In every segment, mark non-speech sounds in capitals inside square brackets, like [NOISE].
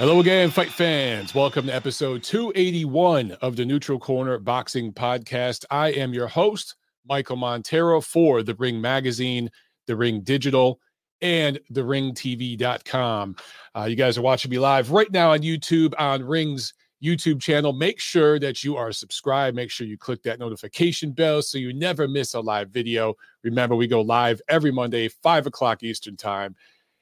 Hello again, fight fans. Welcome to episode 281 of the Neutral Corner Boxing Podcast. I am your host, Michael Montero, for The Ring Magazine, The Ring Digital, and TheRingTV.com. Uh, you guys are watching me live right now on YouTube on Ring's YouTube channel. Make sure that you are subscribed. Make sure you click that notification bell so you never miss a live video. Remember, we go live every Monday, 5 o'clock Eastern Time.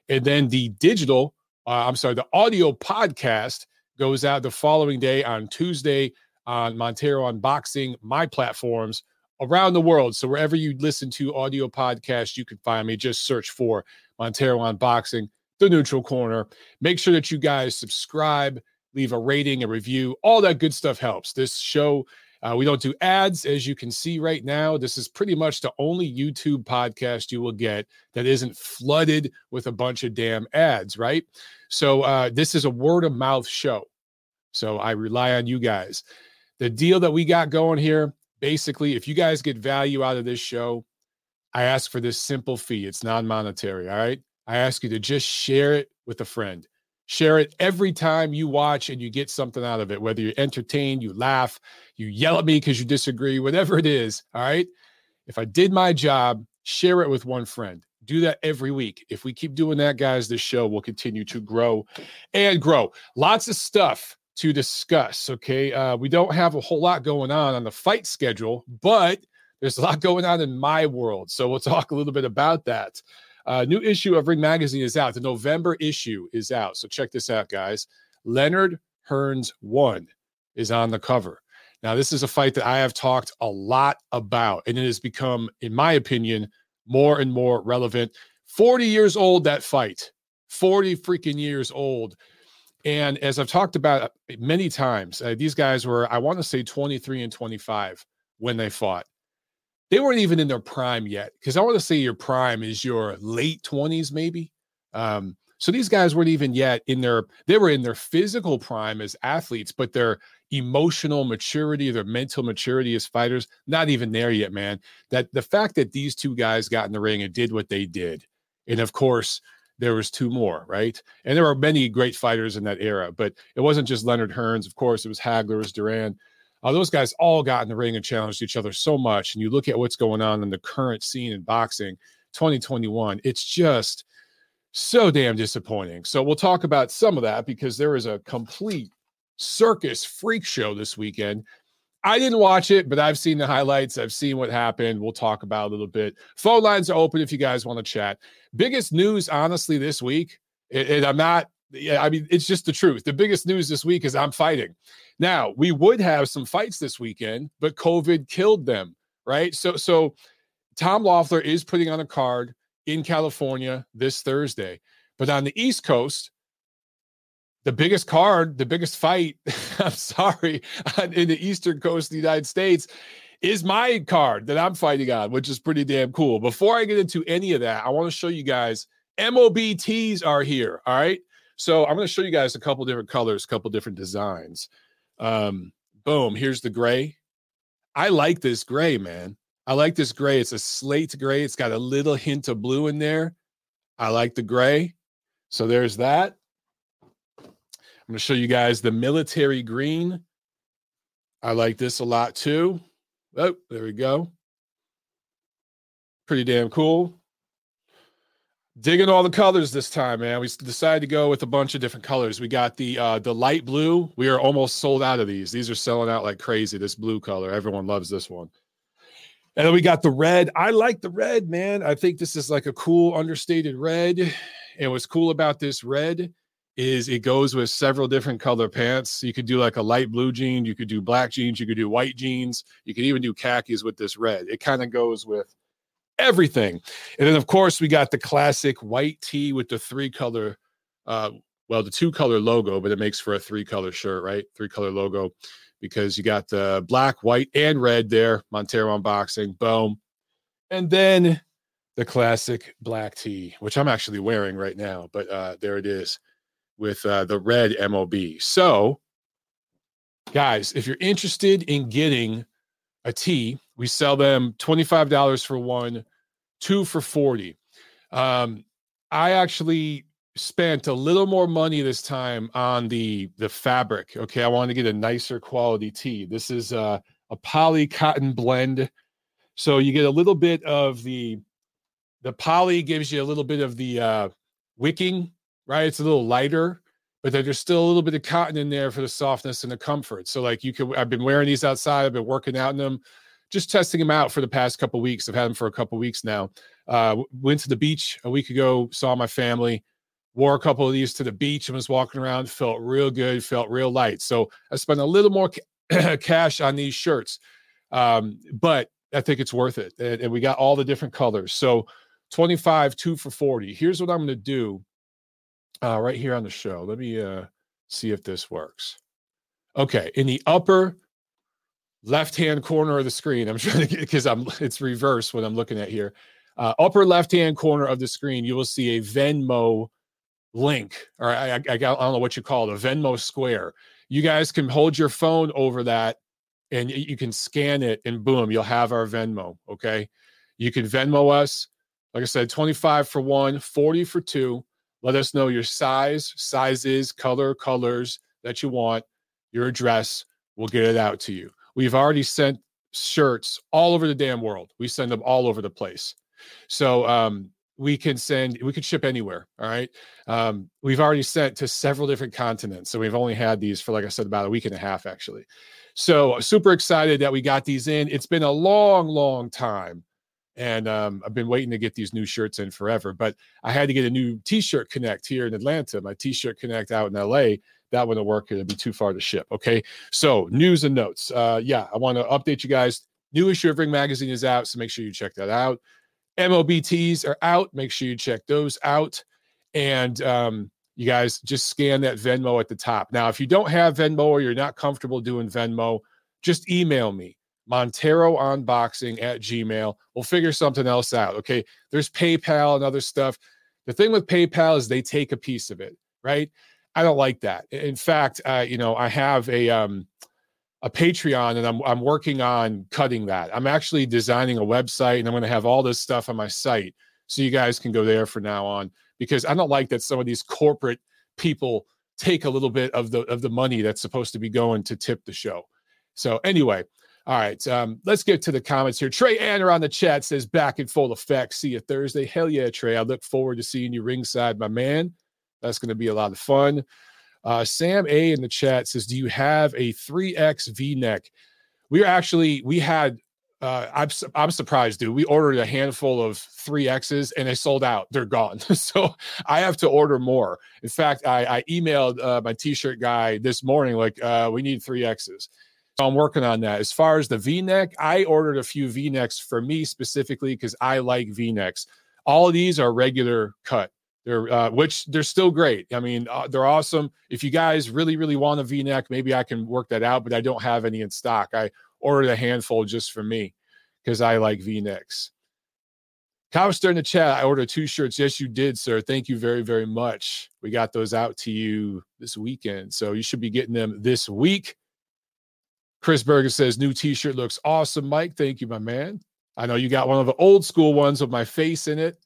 And then the digital uh, I'm sorry, the audio podcast goes out the following day on Tuesday on Montero Unboxing, my platforms around the world. So wherever you listen to audio podcasts, you can find me. Just search for Montero Unboxing, the neutral corner. Make sure that you guys subscribe, leave a rating, a review. All that good stuff helps. This show uh, we don't do ads, as you can see right now. This is pretty much the only YouTube podcast you will get that isn't flooded with a bunch of damn ads, right? So, uh, this is a word of mouth show. So, I rely on you guys. The deal that we got going here basically, if you guys get value out of this show, I ask for this simple fee. It's non monetary. All right. I ask you to just share it with a friend. Share it every time you watch and you get something out of it, whether you're entertained, you laugh, you yell at me because you disagree, whatever it is. All right. If I did my job, share it with one friend. Do that every week. If we keep doing that, guys, this show will continue to grow and grow. Lots of stuff to discuss. Okay. Uh, we don't have a whole lot going on on the fight schedule, but there's a lot [LAUGHS] going on in my world. So we'll talk a little bit about that. Uh, new issue of Ring Magazine is out. The November issue is out. So check this out, guys. Leonard Hearns 1 is on the cover. Now, this is a fight that I have talked a lot about, and it has become, in my opinion, more and more relevant. 40 years old, that fight. 40 freaking years old. And as I've talked about many times, uh, these guys were, I want to say 23 and 25 when they fought they weren't even in their prime yet because I want to say your prime is your late 20s, maybe. Um, so these guys weren't even yet in their, they were in their physical prime as athletes, but their emotional maturity, their mental maturity as fighters, not even there yet, man. That the fact that these two guys got in the ring and did what they did, and of course, there was two more, right? And there were many great fighters in that era, but it wasn't just Leonard Hearns. Of course, it was Hagler, it was Duran. Uh, those guys all got in the ring and challenged each other so much. And you look at what's going on in the current scene in boxing, 2021, it's just so damn disappointing. So we'll talk about some of that because there is a complete circus freak show this weekend. I didn't watch it, but I've seen the highlights. I've seen what happened. We'll talk about a little bit. Phone lines are open if you guys want to chat. Biggest news, honestly, this week, and I'm not yeah, I mean, it's just the truth. The biggest news this week is I'm fighting. Now, we would have some fights this weekend, but COVID killed them, right? So, so Tom Loeffler is putting on a card in California this Thursday, but on the East Coast, the biggest card, the biggest fight, [LAUGHS] I'm sorry, in the Eastern Coast of the United States is my card that I'm fighting on, which is pretty damn cool. Before I get into any of that, I want to show you guys MOBTs are here. All right. So I'm going to show you guys a couple different colors, a couple different designs. Um, boom, here's the gray. I like this gray, man. I like this gray. It's a slate gray. It's got a little hint of blue in there. I like the gray. So there's that. I'm going to show you guys the military green. I like this a lot too. Oh, there we go. Pretty damn cool digging all the colors this time, man. We decided to go with a bunch of different colors. We got the uh the light blue. We are almost sold out of these. These are selling out like crazy. This blue color, everyone loves this one. And then we got the red. I like the red, man. I think this is like a cool understated red. And what's cool about this red is it goes with several different color pants. You could do like a light blue jean, you could do black jeans, you could do white jeans, you could even do khakis with this red. It kind of goes with everything. And then, of course, we got the classic white tee with the three color, uh, well, the two color logo, but it makes for a three color shirt, right? Three color logo because you got the black, white, and red there. Montero unboxing, boom. And then the classic black tee, which I'm actually wearing right now, but uh, there it is with uh, the red MOB. So, guys, if you're interested in getting a tee, we sell them $25 for one, two for 40. Um, I actually spent a little more money this time on the the fabric. Okay, I wanted to get a nicer quality tee. This is a, a poly cotton blend, so you get a little bit of the the poly gives you a little bit of the uh, wicking, right? It's a little lighter, but then there's still a little bit of cotton in there for the softness and the comfort. So like you could, I've been wearing these outside. I've been working out in them, just testing them out for the past couple weeks. I've had them for a couple weeks now. Uh, went to the beach a week ago, saw my family wore a couple of these to the beach and was walking around. Felt real good felt real light. So i spent a little more ca- [CLEARS THROAT] cash on these shirts um, but i think it's worth it and, and, we got all the different colors. So 25 2 for 40 here's what i'm going to do uh, right here on the show. Let me uh, see if this works. Okay in the upper left hand corner of the screen i'm [LAUGHS] trying to get because i'm it's reverse what i'm looking at here uh, upper left hand corner of the screen you will see a venmo link, or I, I, I don't know what you call it, a Venmo Square. You guys can hold your phone over that and you can scan it and boom, you'll have our Venmo. Okay. You can Venmo us. Like I said, 25 for one, 40 for two. Let us know your size, sizes, color, colors that you want, your address. We'll get it out to you. We've already sent shirts all over the damn world. We send them all over the place. So um, we can send we could ship anywhere all right um, we've already sent to several different continents so we've only had these for like i said about a week and a half actually so super excited that we got these in it's been a long long time and um, i've been waiting to get these new shirts in forever but i had to get a new t-shirt connect here in atlanta my t-shirt connect out in la that wouldn't work it'd be too far to ship okay so news and notes uh, yeah i want to update you guys new issue of ring magazine is out so make sure you check that out MOBTs are out. Make sure you check those out. And um, you guys just scan that Venmo at the top. Now, if you don't have Venmo or you're not comfortable doing Venmo, just email me, Montero Unboxing at Gmail. We'll figure something else out. Okay. There's PayPal and other stuff. The thing with PayPal is they take a piece of it, right? I don't like that. In fact, uh, you know, I have a um, a Patreon and I'm I'm working on cutting that. I'm actually designing a website and I'm going to have all this stuff on my site so you guys can go there for now on because I don't like that some of these corporate people take a little bit of the of the money that's supposed to be going to tip the show. So anyway, all right, um, let's get to the comments here. Trey Anner on the chat says back in full effect. See you Thursday. Hell yeah, Trey. I look forward to seeing you ringside, my man. That's going to be a lot of fun. Uh, Sam A in the chat says, "Do you have a 3X V-neck?" We are actually we had. Uh, I'm I'm surprised, dude. We ordered a handful of 3Xs and they sold out. They're gone. [LAUGHS] so I have to order more. In fact, I, I emailed uh, my T-shirt guy this morning, like, uh, we need 3Xs. So I'm working on that. As far as the V-neck, I ordered a few V-necks for me specifically because I like V-necks. All of these are regular cut. They're uh, which they're still great. I mean, uh, they're awesome. If you guys really, really want a V-neck, maybe I can work that out. But I don't have any in stock. I ordered a handful just for me because I like V-necks. Cowister in the chat, I ordered two shirts. Yes, you did, sir. Thank you very, very much. We got those out to you this weekend. So you should be getting them this week. Chris Berger says, new t-shirt looks awesome, Mike. Thank you, my man. I know you got one of the old school ones with my face in it.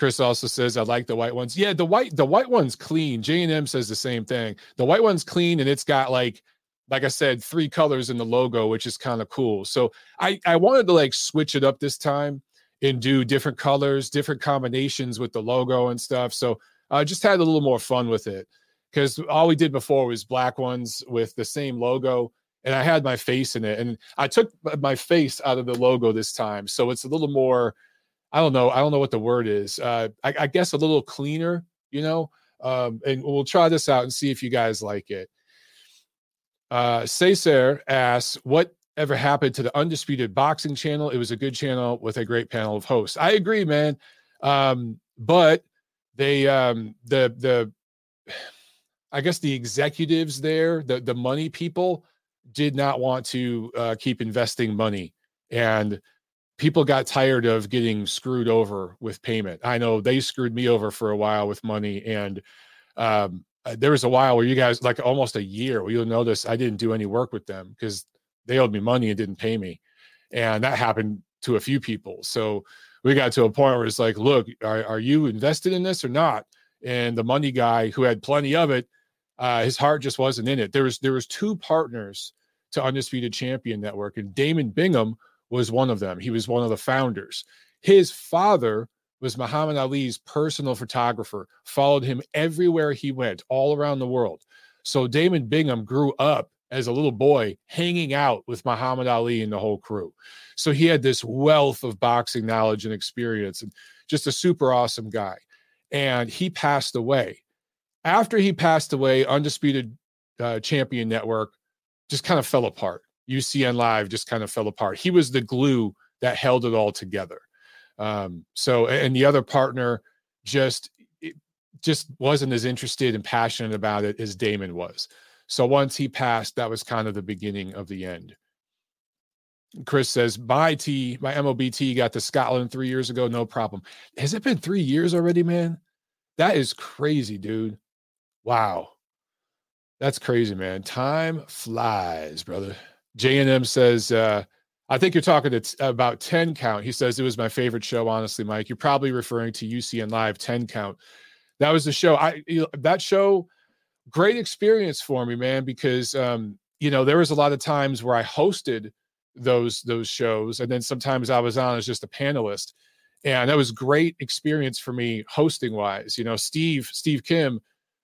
Chris also says, I like the white ones. Yeah, the white, the white one's clean. J&M says the same thing. The white one's clean and it's got like, like I said, three colors in the logo, which is kind of cool. So I, I wanted to like switch it up this time and do different colors, different combinations with the logo and stuff. So I just had a little more fun with it because all we did before was black ones with the same logo and I had my face in it. And I took my face out of the logo this time. So it's a little more I don't know. I don't know what the word is. Uh, I, I guess a little cleaner, you know. Um, and we'll try this out and see if you guys like it. Uh, Cesar asks, "What ever happened to the Undisputed Boxing channel? It was a good channel with a great panel of hosts." I agree, man. Um, but they, um, the the, [SIGHS] I guess the executives there, the the money people, did not want to uh, keep investing money and people got tired of getting screwed over with payment. I know they screwed me over for a while with money, and um, uh, there was a while where you guys, like almost a year, where you'll notice I didn't do any work with them because they owed me money and didn't pay me, and that happened to a few people. So we got to a point where it's like, look, are, are you invested in this or not? and the money guy who had plenty of it, uh, his heart just wasn't in it. There was there was two partners to Undisputed Champion Network, and Damon Bingham was one of them. He was one of the founders. His father was Muhammad Ali's personal photographer, followed him everywhere he went, all around the world. So Damon Bingham grew up as a little boy hanging out with Muhammad Ali and the whole crew. So he had this wealth of boxing knowledge and experience and just a super awesome guy. And he passed away. After he passed away, Undisputed uh, Champion Network just kind of fell apart. UCN Live just kind of fell apart. He was the glue that held it all together. Um, so, and the other partner just just wasn't as interested and passionate about it as Damon was. So once he passed, that was kind of the beginning of the end. Chris says, my T, my MOBT got to Scotland three years ago. No problem. Has it been three years already, man? That is crazy, dude. Wow. That's crazy, man. Time flies, brother. J&M says, uh, I think you're talking t- about 10 count. He says it was my favorite show, honestly, Mike. You're probably referring to UCN Live 10 count. That was the show. I that show, great experience for me, man, because um, you know, there was a lot of times where I hosted those those shows, and then sometimes I was on as just a panelist. And that was great experience for me hosting wise. You know, Steve, Steve Kim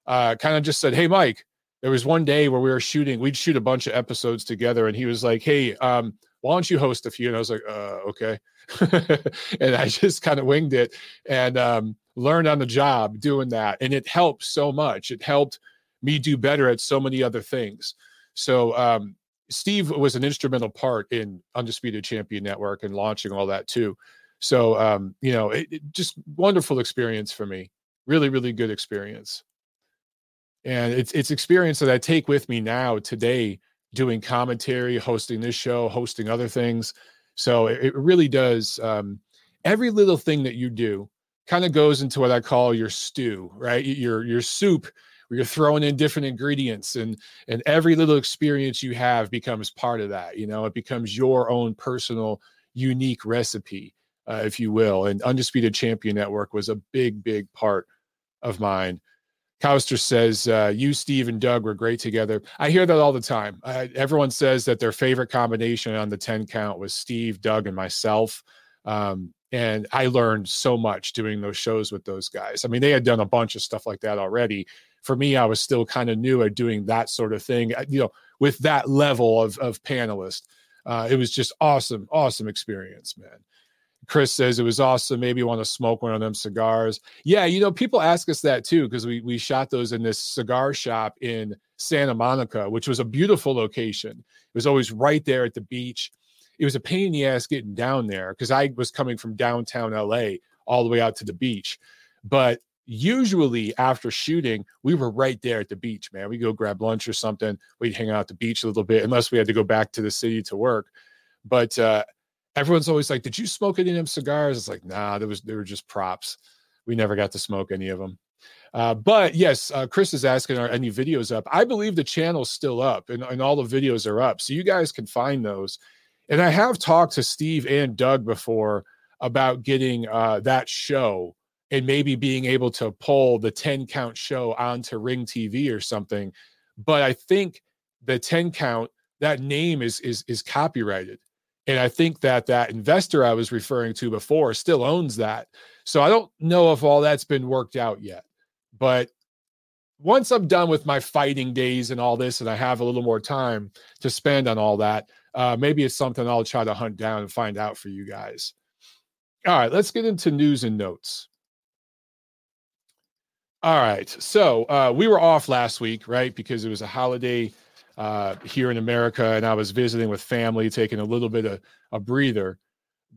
uh, kind of just said, Hey, Mike, there was one day where we were shooting, we'd shoot a bunch of episodes together, and he was like, Hey, um, why don't you host a few? And I was like, uh, okay. [LAUGHS] and I just kind of winged it and um, learned on the job doing that. And it helped so much. It helped me do better at so many other things. So um, Steve was an instrumental part in Undisputed Champion Network and launching all that too. So um, you know, it, it just wonderful experience for me. Really, really good experience and it's it's experience that I take with me now today, doing commentary, hosting this show, hosting other things. So it, it really does. Um, every little thing that you do kind of goes into what I call your stew, right? Your your soup where you're throwing in different ingredients and and every little experience you have becomes part of that you know it becomes your own personal unique recipe uh, if you will and undisputed champion network was a big big part of mine Couster says, uh, You, Steve, and Doug were great together. I hear that all the time. Uh, everyone says that their favorite combination on the 10 count was Steve, Doug, and myself. Um, and I learned so much doing those shows with those guys. I mean, they had done a bunch of stuff like that already. For me, I was still kind of new at doing that sort of thing, uh, you know, with that level of, of panelist. Uh, it was just awesome, awesome experience, man. Chris says it was awesome. Maybe you want to smoke one of them cigars. Yeah, you know, people ask us that too because we we shot those in this cigar shop in Santa Monica, which was a beautiful location. It was always right there at the beach. It was a pain in the ass getting down there because I was coming from downtown LA all the way out to the beach. But usually after shooting, we were right there at the beach, man. We go grab lunch or something. We'd hang out at the beach a little bit, unless we had to go back to the city to work. But uh, everyone's always like, "Did you smoke any of them cigars?" It's like, nah, there was they were just props. We never got to smoke any of them. Uh, but yes, uh, Chris is asking, are any videos up? I believe the channel's still up and, and all the videos are up. So you guys can find those. And I have talked to Steve and Doug before about getting uh, that show and maybe being able to pull the 10 count show onto Ring TV or something. But I think the 10 count, that name is is is copyrighted. And I think that that investor I was referring to before still owns that. So I don't know if all that's been worked out yet. But once I'm done with my fighting days and all this, and I have a little more time to spend on all that, uh, maybe it's something I'll try to hunt down and find out for you guys. All right, let's get into news and notes. All right, so uh, we were off last week, right? Because it was a holiday uh, here in America, and I was visiting with family, taking a little bit of a breather.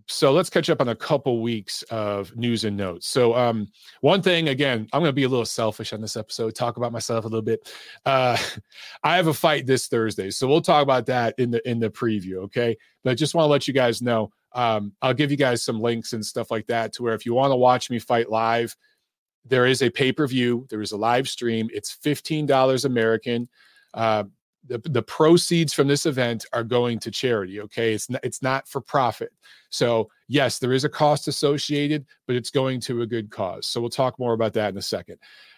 So let's catch up on a couple weeks of news and notes. So um, one thing, again, I'm going to be a little selfish on this episode, talk about myself a little bit. Uh, [LAUGHS] I have a fight this Thursday, so we'll talk about that in the in the preview. Okay, but I just want to let you guys know. Um, I'll give you guys some links and stuff like that to where if you want to watch me fight live, there is a pay per view. There is a live stream. It's fifteen dollars American. Uh, the, the proceeds from this event are going to charity okay it's not, it's not for profit so yes, there is a cost associated, but it's going to a good cause. So we'll talk more about that in a second.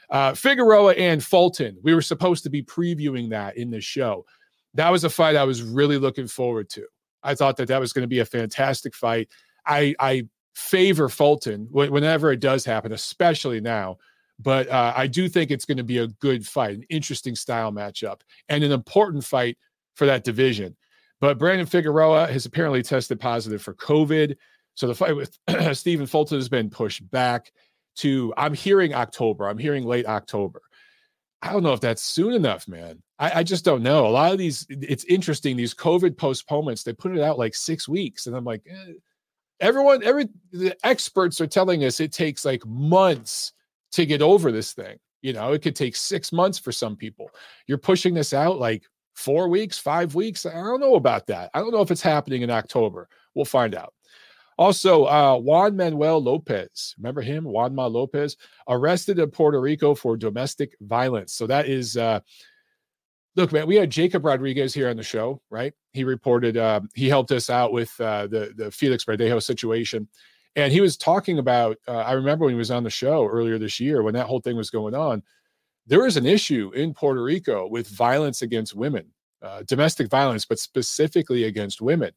Uh, Figueroa and Fulton, we were supposed to be previewing that in the show. That was a fight I was really looking forward to. I thought that that was going to be a fantastic fight. I, I favor Fulton whenever it does happen, especially now. But uh, I do think it's going to be a good fight, an interesting style matchup, and an important fight for that division. But Brandon Figueroa has apparently tested positive for COVID. So the fight with [CLEARS THROAT] Stephen Fulton has been pushed back to, I'm hearing October. I'm hearing late October. I don't know if that's soon enough, man. I, I, just don't know. A lot of these, it's interesting. These COVID postponements, they put it out like six weeks, and I'm like, eh. everyone, every the experts are telling us it takes like months to get over this thing. You know, it could take six months for some people. You're pushing this out like four weeks, five weeks. I don't know about that. I don't know if it's happening in October. We'll find out. Also, uh, Juan Manuel Lopez, remember him? Juanma Lopez, arrested in Puerto Rico for domestic violence. So that is, uh, look, man, we had Jacob Rodriguez here on the show, right? He reported, uh, he helped us out with uh, the the Felix Verdejo situation, and he was talking about. Uh, I remember when he was on the show earlier this year when that whole thing was going on. There is an issue in Puerto Rico with violence against women, uh, domestic violence, but specifically against women.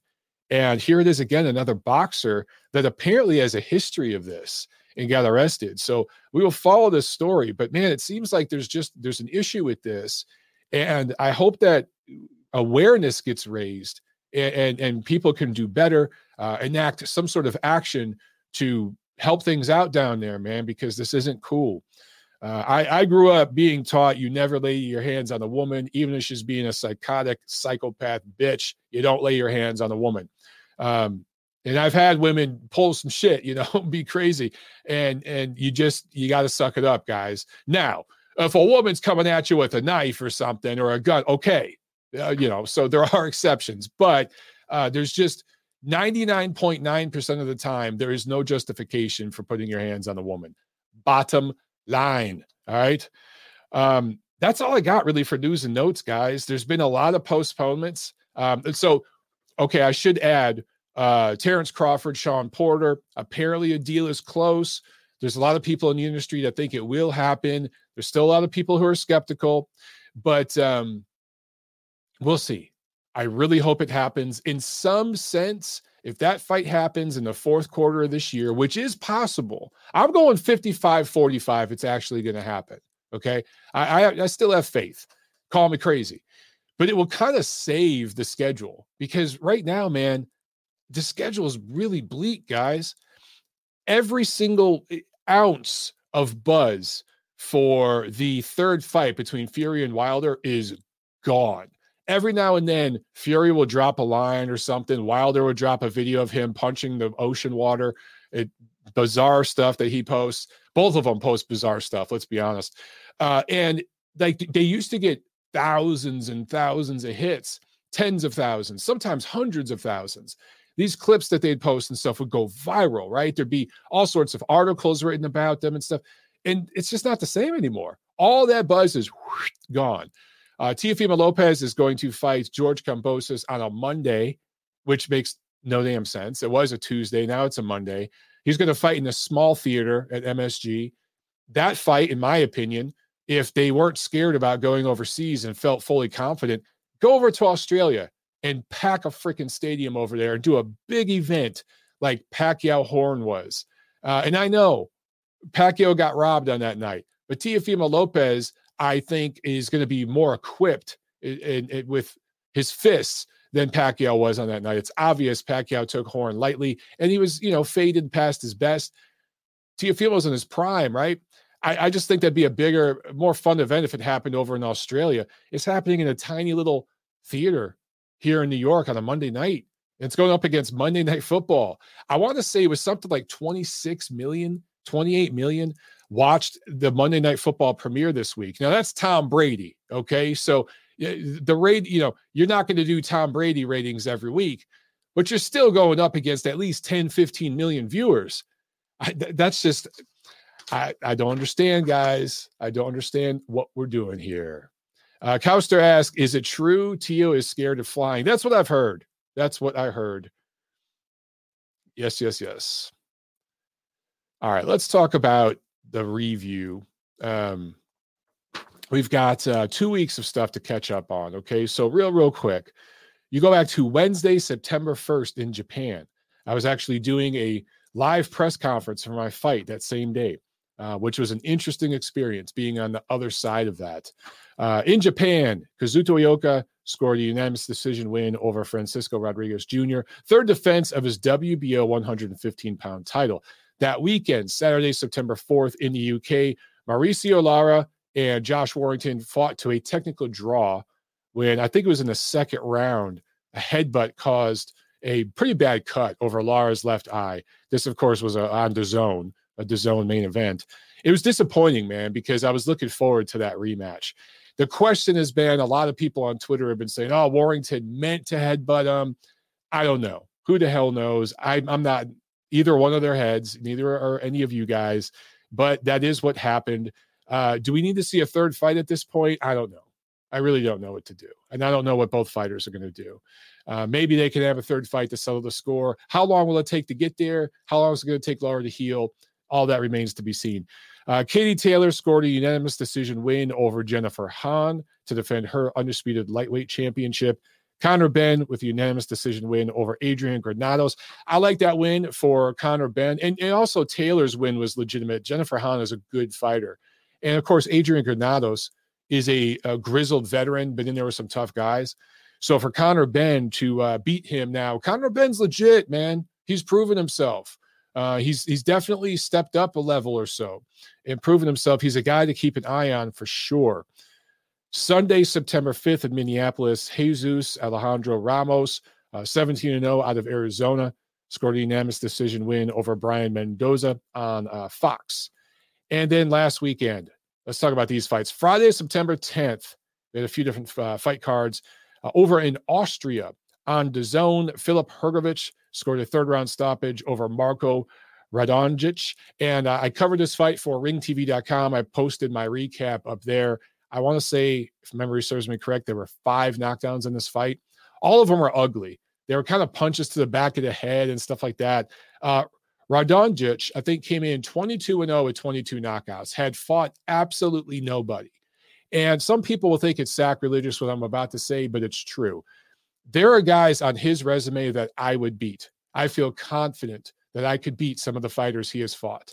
And here it is again, another boxer that apparently has a history of this and got arrested. So we will follow this story. But man, it seems like there's just there's an issue with this. And I hope that awareness gets raised and, and, and people can do better, uh, enact some sort of action to help things out down there, man, because this isn't cool. Uh, I, I grew up being taught you never lay your hands on a woman, even if she's being a psychotic psychopath bitch. You don't lay your hands on a woman. Um, and I've had women pull some shit, you know, [LAUGHS] be crazy, and and you just you got to suck it up, guys. Now, if a woman's coming at you with a knife or something or a gun, okay, uh, you know, so there are [LAUGHS] exceptions, but uh, there's just 99.9% of the time there is no justification for putting your hands on a woman. Bottom line. All right. Um, that's all I got really for news and notes, guys. There's been a lot of postponements. Um, and so, okay, I should add uh, Terrence Crawford, Shawn Porter. Apparently, a deal is close. There's a lot of people in the industry that think it will happen. There's still a lot of people who are skeptical, but um, we'll see. I really hope it happens. In some sense, if that fight happens in the fourth quarter of this year, which is possible, I'm going 55 45. It's actually going to happen. Okay. I, I, I still have faith. Call me crazy, but it will kind of save the schedule because right now, man, the schedule is really bleak, guys. Every single eh, ounce of buzz for the third fight between Fury and Wilder is gone every now and then Fury will drop a line or something. Wilder will drop a video of him punching the ocean water. It bizarre stuff that he posts. Both of them post bizarre stuff. Let's be honest. Uh, and like they used to get thousands and thousands of hits, tens of thousands, sometimes hundreds of thousands. These clips that they'd post and stuff would go viral, right? There'd be all sorts of articles written about them and stuff. And it's just not the same anymore. All that buzz is whoosh, gone. Uh, Teofimo Lopez is going to fight George Kambosos on a Monday, which makes no damn sense. It was a Tuesday, now it's a Monday. He's going to fight in a small theater at MSG. That fight, in my opinion, if they weren't scared about going overseas and felt fully confident, go over to Australia and pack a freaking stadium over there and do a big event like Pacquiao Horn was. Uh, and I know Pacquiao got robbed on that night, but Teofimo Lopez I think is going to be more equipped in, in, in, with his fists than Pacquiao was on that night. It's obvious Pacquiao took Horn lightly, and he was, you know, faded past his best. Teofimo's in his prime, right? I, I just think that'd be a bigger, more fun event if it happened over in Australia. It's happening in a tiny little theater here in New York on a Monday night. It's going up against Monday Night Football. I want to say it was something like 26 million, 28 million watched the Monday Night Football premiere this week. Now that's Tom Brady. Okay, so the rate, you know, you're not going to do Tom Brady ratings every week, but you're still going up against at least 10, 15 million viewers. I, that's just, I, I don't understand, guys. I don't understand what we're doing here. Uh, Cowster asks, is it true Teo is scared of flying? That's what I've heard. That's what I heard. Yes, yes, yes. All right, let's talk about the review. Um, we've got uh, two weeks of stuff to catch up on. Okay, so real, real quick, you go back to Wednesday, September 1st in Japan. I was actually doing a live press conference for my fight that same day, uh, which was an interesting experience being on the other side of that. Uh, in Japan, Kazuto Ioka scored a unanimous decision win over Francisco Rodriguez Jr., third defense of his WBO 115 pound title. That weekend, Saturday, September 4th in the UK, Mauricio Lara and Josh Warrington fought to a technical draw when I think it was in the second round, a headbutt caused a pretty bad cut over Lara's left eye. This, of course, was a, on DAZN, a DAZN main event. It was disappointing, man, because I was looking forward to that rematch. The question has been a lot of people on Twitter have been saying, oh, Warrington meant to headbutt him. I don't know. Who the hell knows? I, I'm not either one of their heads, neither are any of you guys, but that is what happened. Uh, do we need to see a third fight at this point? I don't know. I really don't know what to do. And I don't know what both fighters are going to do. Uh, maybe they can have a third fight to settle the score. How long will it take to get there? How long is it going to take Lara to heal? All that remains to be seen. Uh, Katie Taylor scored a unanimous decision win over Jennifer Han to defend her undisputed lightweight championship. Conor Benn with a unanimous decision win over Adrian Granados. I like that win for Conor Benn. And, and also Taylor's win was legitimate. Jennifer Han is a good fighter. And of course, Adrian Granados is a, a, grizzled veteran, but then there were some tough guys. So for Conor Benn to uh, beat him now, Conor Benn's legit, man. He's proven himself. Uh, he's he's definitely stepped up a level or so and proven himself. He's a guy to keep an eye on for sure. Sunday, September 5th in Minneapolis, Jesus Alejandro Ramos, uh, 17 0 out of Arizona, scored a unanimous decision win over Brian Mendoza on uh, Fox. And then last weekend, let's talk about these fights. Friday, September 10th, we had a few different uh, fight cards. Uh, over in Austria on DAZN, Filip Hrgovic scored a third round stoppage over Marko Radonjic. And uh, I covered this fight for ringtv.com. I posted my recap up there. I want to say, if memory serves me correct, there were five knockdowns in this fight. All of them were ugly. They were kind of punches to the back of the head and stuff like that. Uh, Radonjic, I think, came in 22 and 0 with 22 knockouts, had fought absolutely nobody. And some people will think it's sacrilegious what I'm about to say, but it's true. There are guys on his resume that I would beat. I feel confident that I could beat some of the fighters he has fought.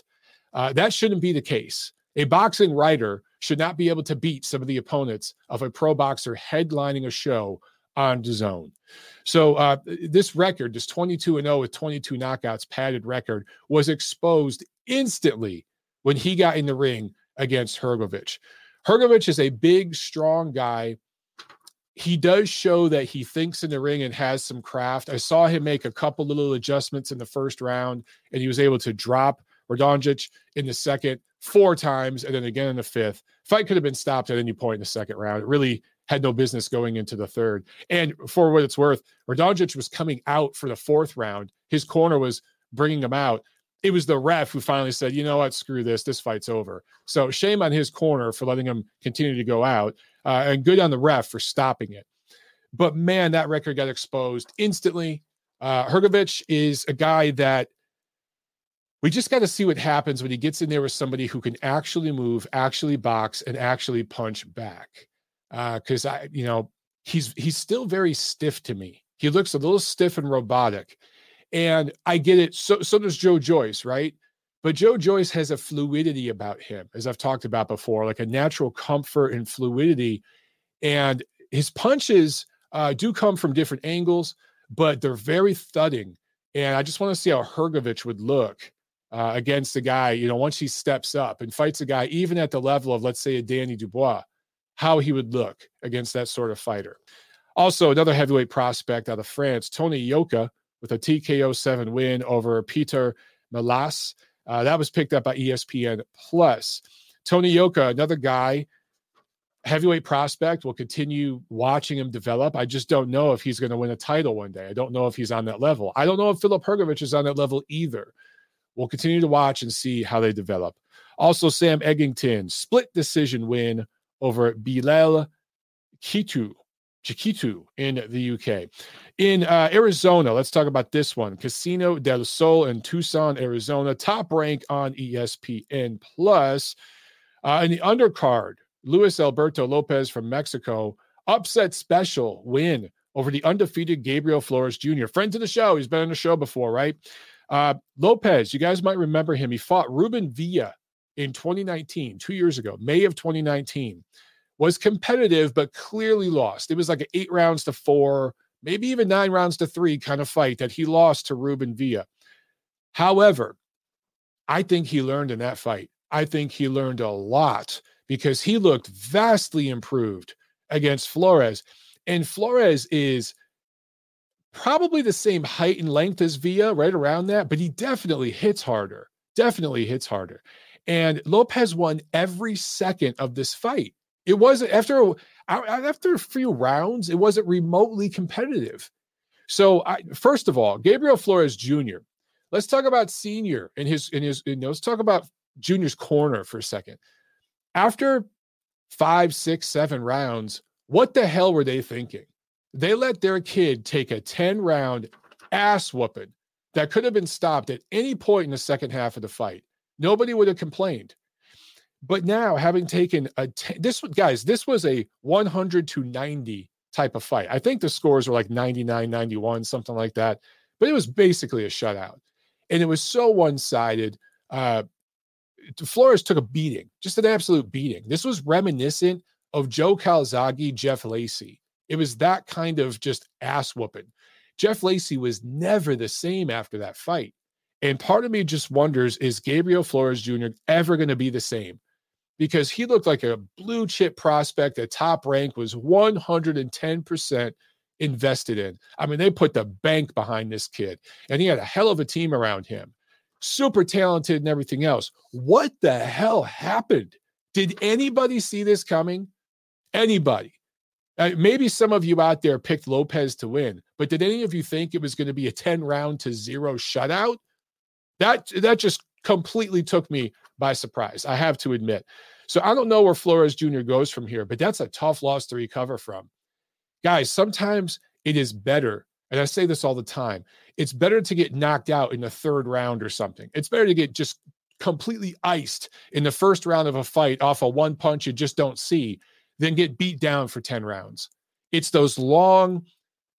Uh, that shouldn't be the case. A boxing writer should not be able to beat some of the opponents of a pro boxer headlining a show on DAZN. So uh, this record, this 22 and 0 with 22 knockouts padded record, was exposed instantly when he got in the ring against Hrgovic. Hrgovic is a big, strong guy. He does show that he thinks in the ring and has some craft. I saw him make a couple little adjustments in the first round, and he was able to drop Radonjic in the second four times, and then again in the fifth. Fight could have been stopped at any point in the second round. It really had no business going into the third. And for what it's worth, Radonjic was coming out for the fourth round. His corner was bringing him out. It was the ref who finally said, you know what, screw this. This fight's over. So shame on his corner for letting him continue to go out, uh, and good on the ref for stopping it. But man, that record got exposed instantly. Uh, Hrgovic is a guy that we just got to see what happens when he gets in there with somebody who can actually move, actually box, and actually punch back because uh, I, you know, he's he's still very stiff to me. He looks a little stiff and robotic, and I get it. So so does Joe Joyce, right? But Joe Joyce has a fluidity about him, as I've talked about before, like a natural comfort and fluidity, and his punches uh, do come from different angles, but they're very thudding. And I just want to see how Hrgovic would look uh, against a guy, you know, once he steps up and fights a guy, even at the level of, let's say, a Danny Dubois how he would look against that sort of fighter. Also, another heavyweight prospect out of France, Tony Yoka, with a TKO 7 win over Peter Milas. Uh, that was picked up by ESPN Plus. Tony Yoka, another guy, heavyweight prospect. We'll continue watching him develop. I just don't know if he's going to win a title one day. I don't know if he's on that level. I don't know if Filip Hrgovic is on that level either. We'll continue to watch and see how they develop. Also, Sam Eggington, split decision win over Bilal Kitu. Jkitou in the UK. In uh, Arizona, let's talk about this one Casino del Sol in Tucson, Arizona, top rank on ESPN Plus. Uh, in the undercard, Luis Alberto Lopez from Mexico, upset special win over the undefeated Gabriel Flores Jr., friend to the show. He's been on the show before, right? Uh, Lopez, you guys might remember him. He fought Ruben Villa in 2019, two years ago, May of 2019 was competitive, but clearly lost. It was like an eight rounds to four, maybe even nine rounds to three kind of fight that he lost to Ruben Villa. However, I think he learned in that fight. I think he learned a lot because he looked vastly improved against Flores. And Flores is probably the same height and length as Villa, right around that, but he definitely hits harder. Definitely hits harder. And Lopez won every second of this fight. It wasn't after after a few rounds, it wasn't remotely competitive. So, I, first of all, Gabriel Flores Jr. Let's talk about senior in his in his. You know, let's talk about Junior's corner for a second. After five, six, seven rounds, what the hell were they thinking? They let their kid take a 10 round ass whooping that could have been stopped at any point in the second half of the fight. Nobody would have complained. But now, having taken a t- this guys, this was a 100 to 90 type of fight. I think the scores were like 99, 91, something like that. But it was basically a shutout, and it was so one sided. Uh, Flores took a beating, just an absolute beating. This was reminiscent of Joe Calzaghe, Jeff Lacy. It was that kind of just ass whooping. Jeff Lacy was never the same after that fight. And part of me just wonders is Gabriel Flores Jr. ever going to be the same? because he looked like a blue chip prospect at top rank, was 110% invested in. I mean, they put the bank behind this kid, and he had a hell of a team around him. Super talented and everything else. What the hell happened? Did anybody see this coming? Anybody? Uh, maybe some of you out there picked Lopez to win, but did any of you think it was going to be a 10 round to zero shutout? That that just completely took me by surprise. I have to admit. So I don't know where Flores Jr. goes from here, but that's a tough loss to recover from. Guys, sometimes it is better, and I say this all the time it's better to get knocked out in the third round or something. It's better to get just completely iced in the first round of a fight off a one punch you just don't see than get beat down for 10 rounds. It's those long,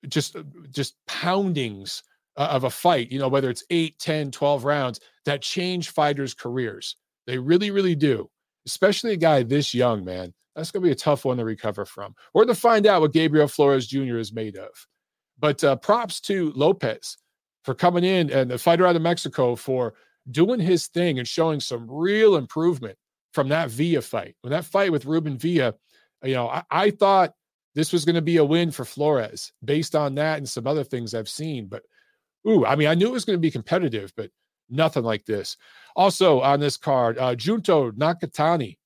just just poundings uh, of a fight, you know, whether it's 8, 10, 12 rounds that change fighters' careers. They really, really do, especially a guy this young, man. That's going to be a tough one to recover from or to find out what Gabriel Flores Jr. is made of. But uh, props to Lopez for coming in and the fighter out of Mexico for doing his thing and showing some real improvement from that Villa fight. When that fight with Ruben Villa, you know, I, I thought this was going to be a win for Flores based on that and some other things I've seen. But ooh, I mean, I knew it was going to be competitive, but nothing like this. Also on this card, uh, Junto Nakatani,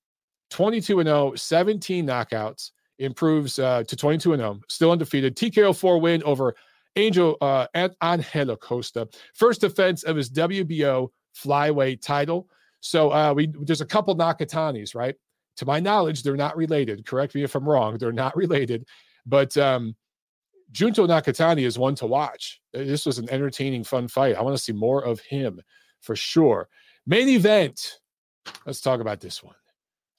22 and 0, 17 knockouts, improves uh, to 22 and 0, still undefeated. TKO 4 win over Angel uh, Angel Acosta. First defense of his WBO flyweight title. So uh, we there's a couple Nakatanis, right? To my knowledge, they're not related. Correct me if I'm wrong. They're not [LAUGHS] related, but um, Junto Nakatani is one to watch. This was an entertaining, fun fight. I want to see more of him for sure. Main event. Let's talk about this one.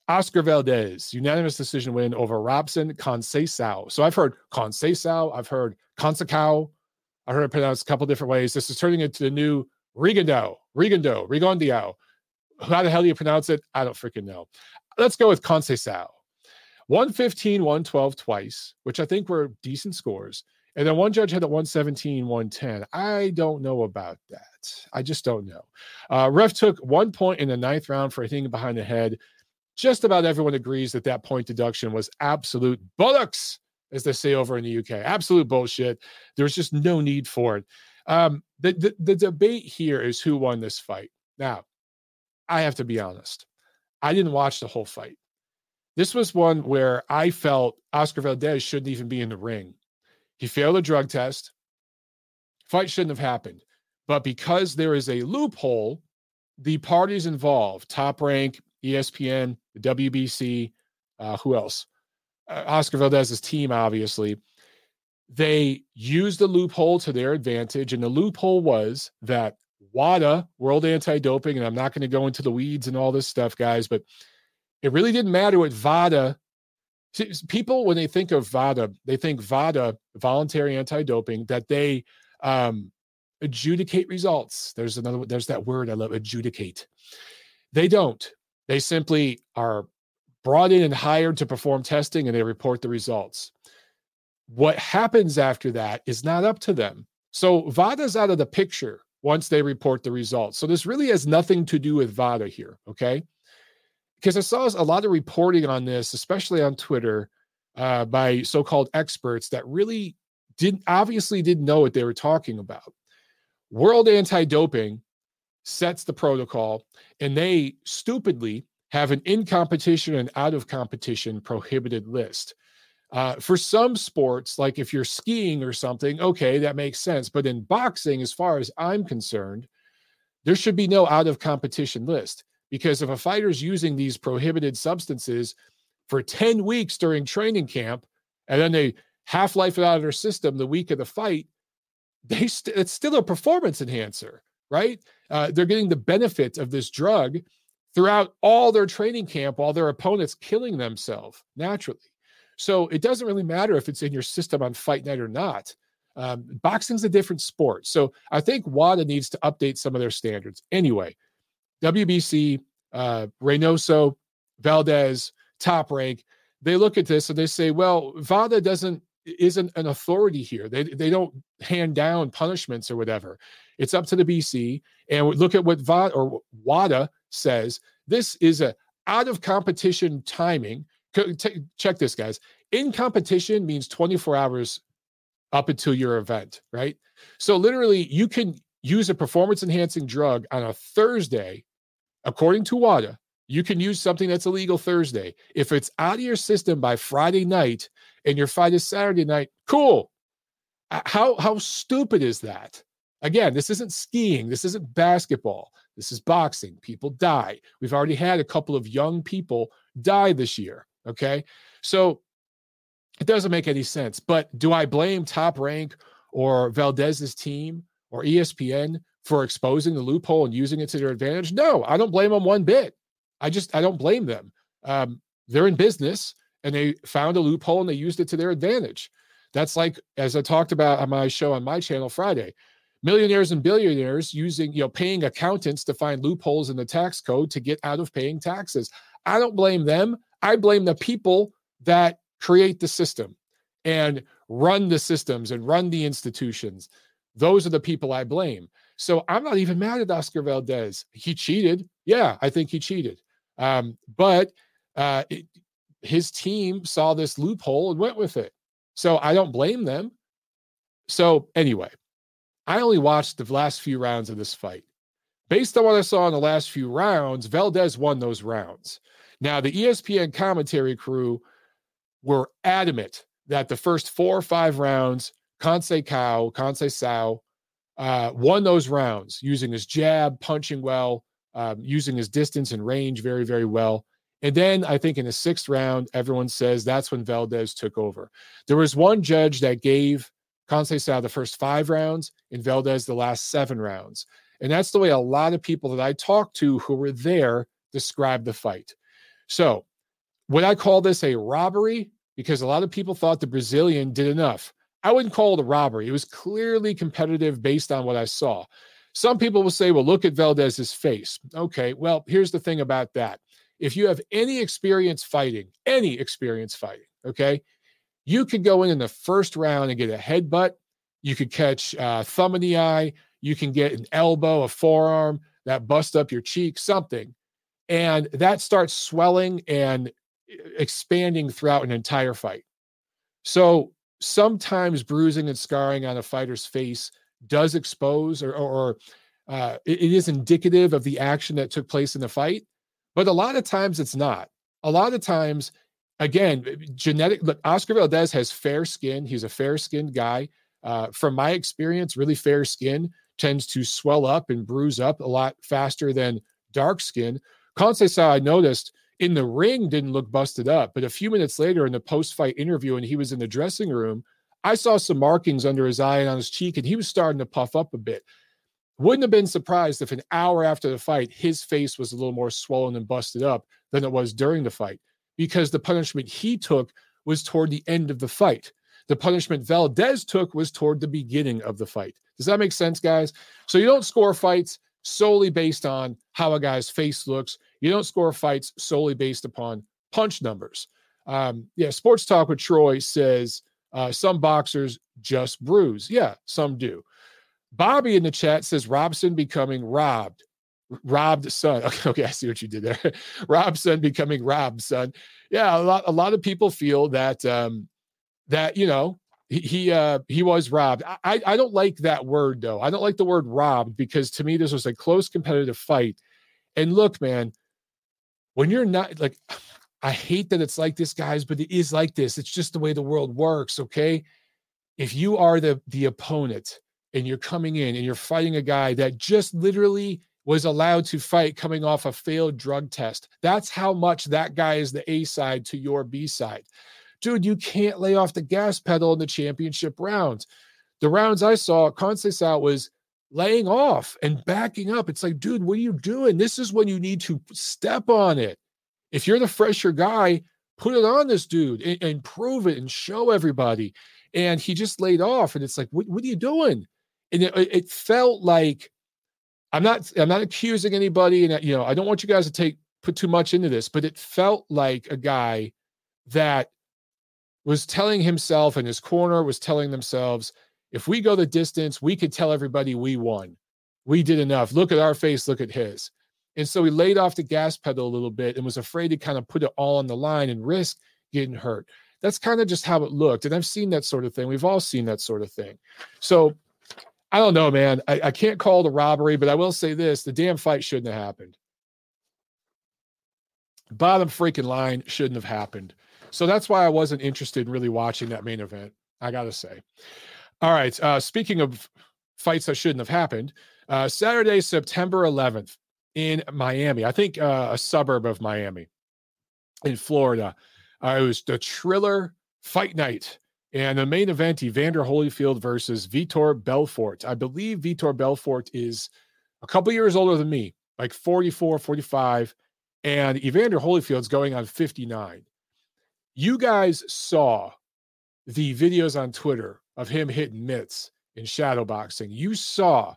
Oscar Valdez, unanimous decision win over Robson Conceição. So I've heard Conceição, I've heard Conceição, I heard it pronounced a couple different ways. This is turning into the new Rigando, Rigando, Rigondio. How the hell do you pronounce it? I don't freaking know. Let's go with Conceição. 115, 112 twice, which I think were decent scores. And then one judge had it 117, 110. I don't know about that. I just don't know. Uh, ref took one point in the ninth round for hitting behind the head. Just about everyone agrees that that point deduction was absolute bullocks, as they say over in the UK. Absolute bullshit. There's just no need for it. Um, the, the, the debate here is who won this fight. Now, I have to be honest. I didn't watch the whole fight. This was one where I felt Oscar Valdez shouldn't even be in the ring. He failed a drug test. Fight shouldn't have happened. But because there is a loophole, the parties involved, Top Rank, ESPN, the WBC, uh, who else? uh, Oscar Valdez's team, obviously, they used the loophole to their advantage. And the loophole was that WADA, World Anti Doping, and I'm not going to go into the weeds and all this stuff, guys, but it really didn't matter what VADA. People, when they think of VADA, they think VADA, voluntary anti doping, that they um, adjudicate results. There's another, there's that word I love, adjudicate. They don't. They simply are brought in and hired to perform testing and they report the results. What happens after that is not up to them. So VADA's out of the picture once they report the results. So this really has nothing to do with VADA here, okay? Because I saw a lot of reporting on this, especially on Twitter, uh, by so-called experts that really didn't obviously didn't know what they were talking about. World Anti-Doping sets the protocol, and they stupidly have an in competition and out of competition prohibited list. Uh, for some sports, like if you're skiing or something, okay, that makes sense. But in boxing, as far as I'm concerned, there should be no out of competition list because if a fighter's using these prohibited substances for 10 weeks during training camp and then they half life it out of their system the week of the fight, they st- it's still a performance enhancer, right? Uh, they're getting the benefit of this drug throughout all their training camp while their opponent's killing themselves naturally. So it doesn't really matter if it's in your system on fight night or not. Um, boxing's a different sport. So I think WADA needs to update some of their standards. Anyway, WBC, uh, Reynoso, Valdez, top rank, they look at this and they say, well, WADA doesn't isn't an authority here. They they don't hand down punishments or whatever. It's up to the BC. And look at what or WADA says. This is a out of competition timing check this, guys. In competition means 24 hours up until your event, right? So literally, you can use a performance enhancing drug on a Thursday, according to WADA. You can use something that's illegal Thursday. If it's out of your system by Friday night and your fight is Saturday night, cool. How how stupid is that? Again, this isn't skiing. This isn't basketball. This is boxing. People die. We've already had a couple of young people die this year. Okay. So it doesn't make any sense. But do I blame Top Rank or Valdez's team or ESPN for exposing the loophole and using it to their advantage? No, I don't blame them one bit. I just, I don't blame them. Um, they're in business and they found a loophole and they used it to their advantage. That's like, as I talked about on my show on my channel Friday, millionaires and billionaires using, you know, paying accountants to find loopholes in the tax code to get out of paying taxes. I don't blame them. I blame the people that create the system and run the systems and run the institutions. Those are the people I blame. So I'm not even mad at Oscar Valdez. He cheated. Yeah, I think he cheated. Um, but uh, it, his team saw this loophole and went with it. So I don't blame them. So anyway, I only watched the last few rounds of this fight. Based on what I saw in the last few rounds, Valdez won those rounds. Now, the ESPN commentary crew were adamant that the first four or five rounds, Conceição, Conce Sao, uh, won those rounds using his jab, punching well, um, using his distance and range very, very well. And then I think in the sixth round, everyone says that's when Valdez took over. There was one judge that gave Conceição the first five rounds and Valdez the last seven rounds. And that's the way a lot of people that I talked to who were there described the fight. So, would I call this a robbery? Because a lot of people thought the Brazilian did enough. I wouldn't call it a robbery. It was clearly competitive based on what I saw. Some people will say, well, look at Valdez's face. Okay, well, here's the thing about that. If you have any experience fighting, any experience fighting, okay, you could go in in the first round and get a headbutt. You could catch uh, thumb in the eye. You can get an elbow, a forearm that bust up your cheek, something and that starts swelling and expanding throughout an entire fight. So sometimes bruising and scarring on a fighter's face does expose or, or uh, it, it is indicative of the action that took place in the fight, but a lot of times it's not. A lot of times, again, genetic. Look, Oscar Valdez has fair skin. He's a fair skinned guy. Uh, from my experience, really fair skin tends to swell up and bruise up a lot faster than dark skin. Conceição, I noticed in the ring didn't look busted up, but a few minutes later in the post fight interview, and he was in the dressing room, I saw some markings under his eye and on his cheek, and he was starting to puff up a bit. Wouldn't have been surprised if an hour after the fight, his face was a little more swollen and busted up than it was during the fight because the punishment he took was toward the end of the fight. The punishment Valdez took was toward the beginning of the fight. Does that make sense, guys? So you don't score fights solely based on how a guy's face looks. You don't score fights solely based upon punch numbers. Um, yeah, Sports Talk with Troy says uh, some boxers just bruise. Yeah, some do. Bobby in the chat says Robson becoming robbed. Robbed son. [LAUGHS] Okay, okay, I see what you did there. [LAUGHS] Robson becoming robbed son. Yeah, a lot a lot of people feel that um that you know he he, uh, he was robbed. I I don't like that word though. I don't like the word robbed because to me this was a close competitive fight. And look, man, when you're not like I hate that it's like this, guys, but it is like this. It's just the way the world works. Okay. If you are the the opponent and you're coming in and you're fighting a guy that just literally was allowed to fight coming off a failed drug test, that's how much that guy is the A side to your B side. Dude, you can't lay off the gas pedal in the championship rounds. The rounds I saw, Conceição was laying off and backing up. It's like, dude, what are you doing? This is when you need to step on it. If you're the fresher guy, put it on this dude and, and prove it and show everybody. And he just laid off. And it's like, what, what are you doing? And it, it felt like I'm not I'm not accusing anybody, and you know, I don't want you guys to take put too much into this, but it felt like a guy that was telling himself and his corner was telling themselves, if we go the distance, we could tell everybody we won. We did enough. Look at our face, look at his. And so he laid off the gas pedal a little bit and was afraid to kind of put it all on the line and risk getting hurt. That's kind of just how it looked. And I've seen that sort of thing. We've all seen that sort of thing. So I don't know, man. I, I can't call it a robbery, but I will say this the damn fight shouldn't have happened. Bottom freaking line shouldn't have happened. So that's why I wasn't interested in really watching that main event. I got to say. All right. Uh, speaking of fights that shouldn't have happened, uh, Saturday, September 11th in Miami, I think uh, a suburb of Miami in Florida. Uh, it was the Triller Fight Night. And the main event, Evander Holyfield versus Vitor Belfort. I believe Vitor Belfort is a couple years older than me, like 44, 45. And Evander Holyfield's going on 59 you guys saw the videos on Twitter of him hitting mitts in shadowboxing. You saw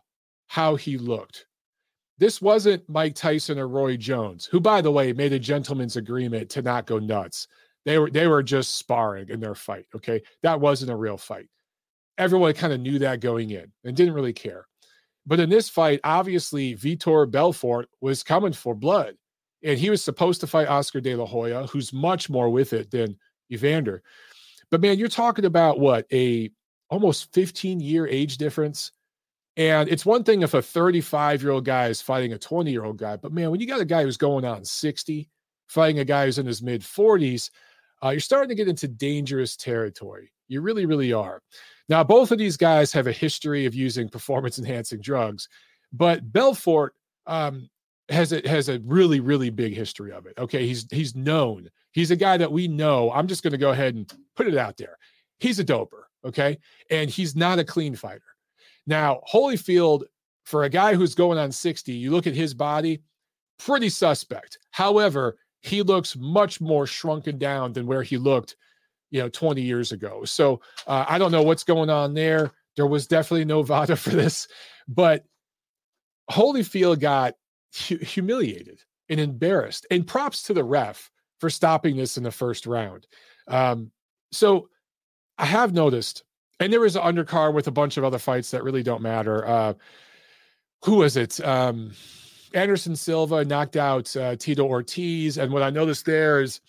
how he looked. This wasn't Mike Tyson or Roy Jones, who, by the way, made a gentleman's agreement to not go nuts. They were they were just sparring in their fight. Okay, that wasn't a real fight. Everyone kind of knew that going in and didn't really care. But in this fight, obviously, Vitor Belfort was coming for blood and he was supposed to fight Oscar De La Hoya, who's much more with it than Evander. But man, you're talking about what a almost 15 year age difference. And it's one thing if a 35 year old guy is fighting a 20 year old guy, but man, when you got a guy who's going on 60 fighting a guy who's in his mid 40s, uh, you're starting to get into dangerous territory. You really, really are. Now, both of these guys have a history of using performance [LAUGHS] enhancing drugs, but Belfort um, has a has a really really big history of it. Okay, he's he's known. He's a guy that we know. I'm just going to go ahead and put it out there. He's a doper. Okay, and he's not a clean fighter. Now Holyfield, for a guy who's going on 60, you look at his body, pretty suspect. However, he looks much more shrunken down than where he looked, you know, 20 years ago. So uh, I don't know what's going on there. There was definitely no [LAUGHS] VADA for this, but Holyfield got hu- humiliated and embarrassed. And props to the ref for stopping this in the first round. Um, so I have noticed, and there was an undercard with a bunch of other fights that really don't matter. Uh, who was it? Um, Anderson Silva knocked out uh, Tito Ortiz. And what I noticed there is